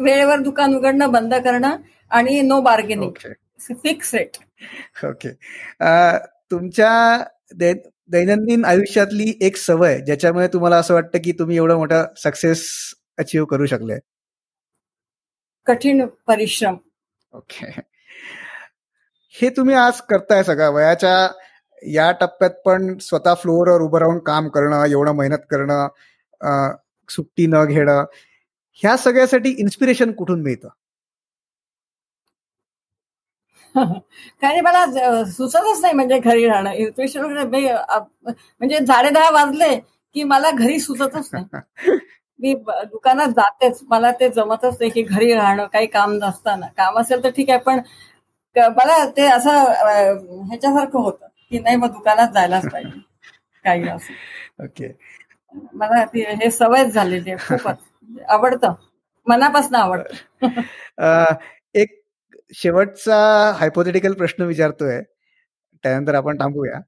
A: वेळेवर दुकान उघडणं बंद करणं आणि no bargaining fix rate
B: okay तुमच्या दैनंदिन आयुष्यातली एक सवय ज्याच्यामुळे तुम्हाला असं वाटतं की तुम्ही एवढं मोठा सक्सेस अचीव्ह करू शकले?
A: कठीण परिश्रम.
B: ओके हे तुम्ही आज करताय सगळं. वयाच्या या टप्प्यात पण स्वतः फ्लोअरवर उभं राहून काम करणं एवढं मेहनत करणं सुट्टी न घेणं ह्या सगळ्यासाठी इन्स्पिरेशन कुठून मिळतं?
A: काही मला सुचतच नाही म्हणजे घरी राहणं. इन्स्पिरेशन म्हणजे साडे दहा वाजले की मला घरी सुचतच नाही. मी दुकानात जातेच. मला ते जमतच नाही की घरी राहणं काही काम नसताना. काम असेल तर ठीक आहे पण मला ते असं ह्याच्यासारखं होतं की नाही मग दुकानात जायलाच पाहिजे. काही असं.
B: ओके.
A: मला हे सवयच झालेली आहे. खूपच. आवडतं. मनापासून आवडतं.
B: शेवटचा हायपोथेटिकल प्रश्न विचारतोय. त्यानंतर आपण थांबूया.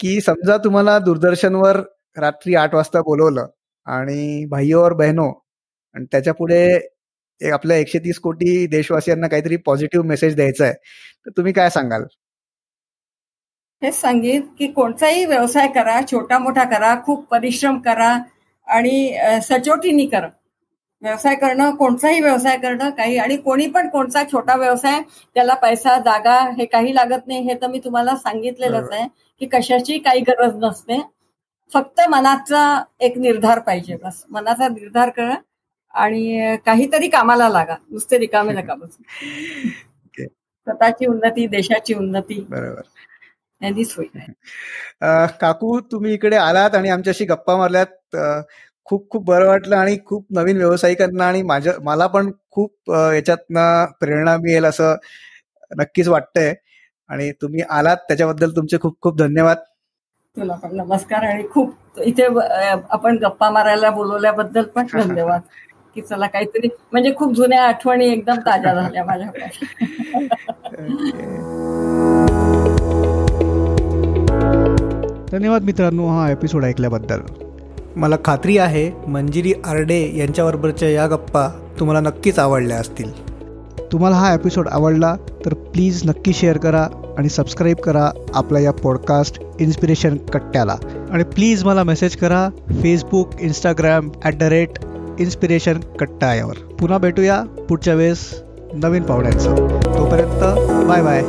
B: की समजा तुम्हाला दूरदर्शनवर रात्री आठ वाजता बोलवलं आणि भाईओ और बहनो आणि त्याच्या पुढे एक आपल्या एकशे तीस कोटी देशवासियांना काहीतरी पॉझिटिव्ह मेसेज द्यायचा आहे तर तुम्ही काय सांगाल?
A: हेच सांगेन की कोणताही व्यवसाय करा छोटा मोठा करा खूप परिश्रम करा आणि सचोटीनी करा. व्यवसाय करणं कोणताही व्यवसाय करणं काही आणि कोणी पण कोणता छोटा व्यवसाय त्याला पैसा जागा हे काही लागत नाही हे तर मी तुम्हाला सांगितलेलंच आहे की कशाची काही गरज नसते. फक्त मनाचा एक निर्धार पाहिजे बस. मनाचा निर्धार करा आणि काहीतरी कामाला लागा. नुसते रिकामे नका बस. स्वतःची उन्नती देशाची उन्नती.
B: बरोबर.
A: यांनीच होईल.
B: काकू तुम्ही इकडे आलात आणि आमच्याशी गप्पा मारल्यात. खूप खूप बरं वाटलं आणि खूप नवीन व्यावसायिकांना आणि माझ्या मला पण खूप याच्यातनं प्रेरणा मिळेल असं नक्कीच वाटतंय. आणि तुम्ही आलात त्याच्याबद्दल तुमचे खूप खूप धन्यवाद.
A: तुला पण नमस्कार आणि खूप इथे आपण गप्पा मारायला बोलवल्याबद्दल पण धन्यवाद. की चला काहीतरी म्हणजे खूप जुन्या आठवणी एकदम ताज्या झाल्या माझ्याकडे.
B: धन्यवाद मित्रांनो हा एपिसोड ऐकल्याबद्दल. मला खात्री आहे मंजिरी आरडे यांच्याबरोबरच्या या गप्पा तुम्हाला नक्कीच आवडल्या असतील. तुम्हाला हा एपिसोड आवडला तर प्लीज नक्की शेअर करा आणि सबस्क्राईब करा आपला या पॉडकास्ट इन्स्पिरेशन कट्ट्याला. आणि प्लीज मला मेसेज करा Facebook Instagram at the rate inspiration Katta यावर पुन्हा भेटूया पुढच्या वेळेस नवीन पाहुण्यांचं. तोपर्यंत बाय बाय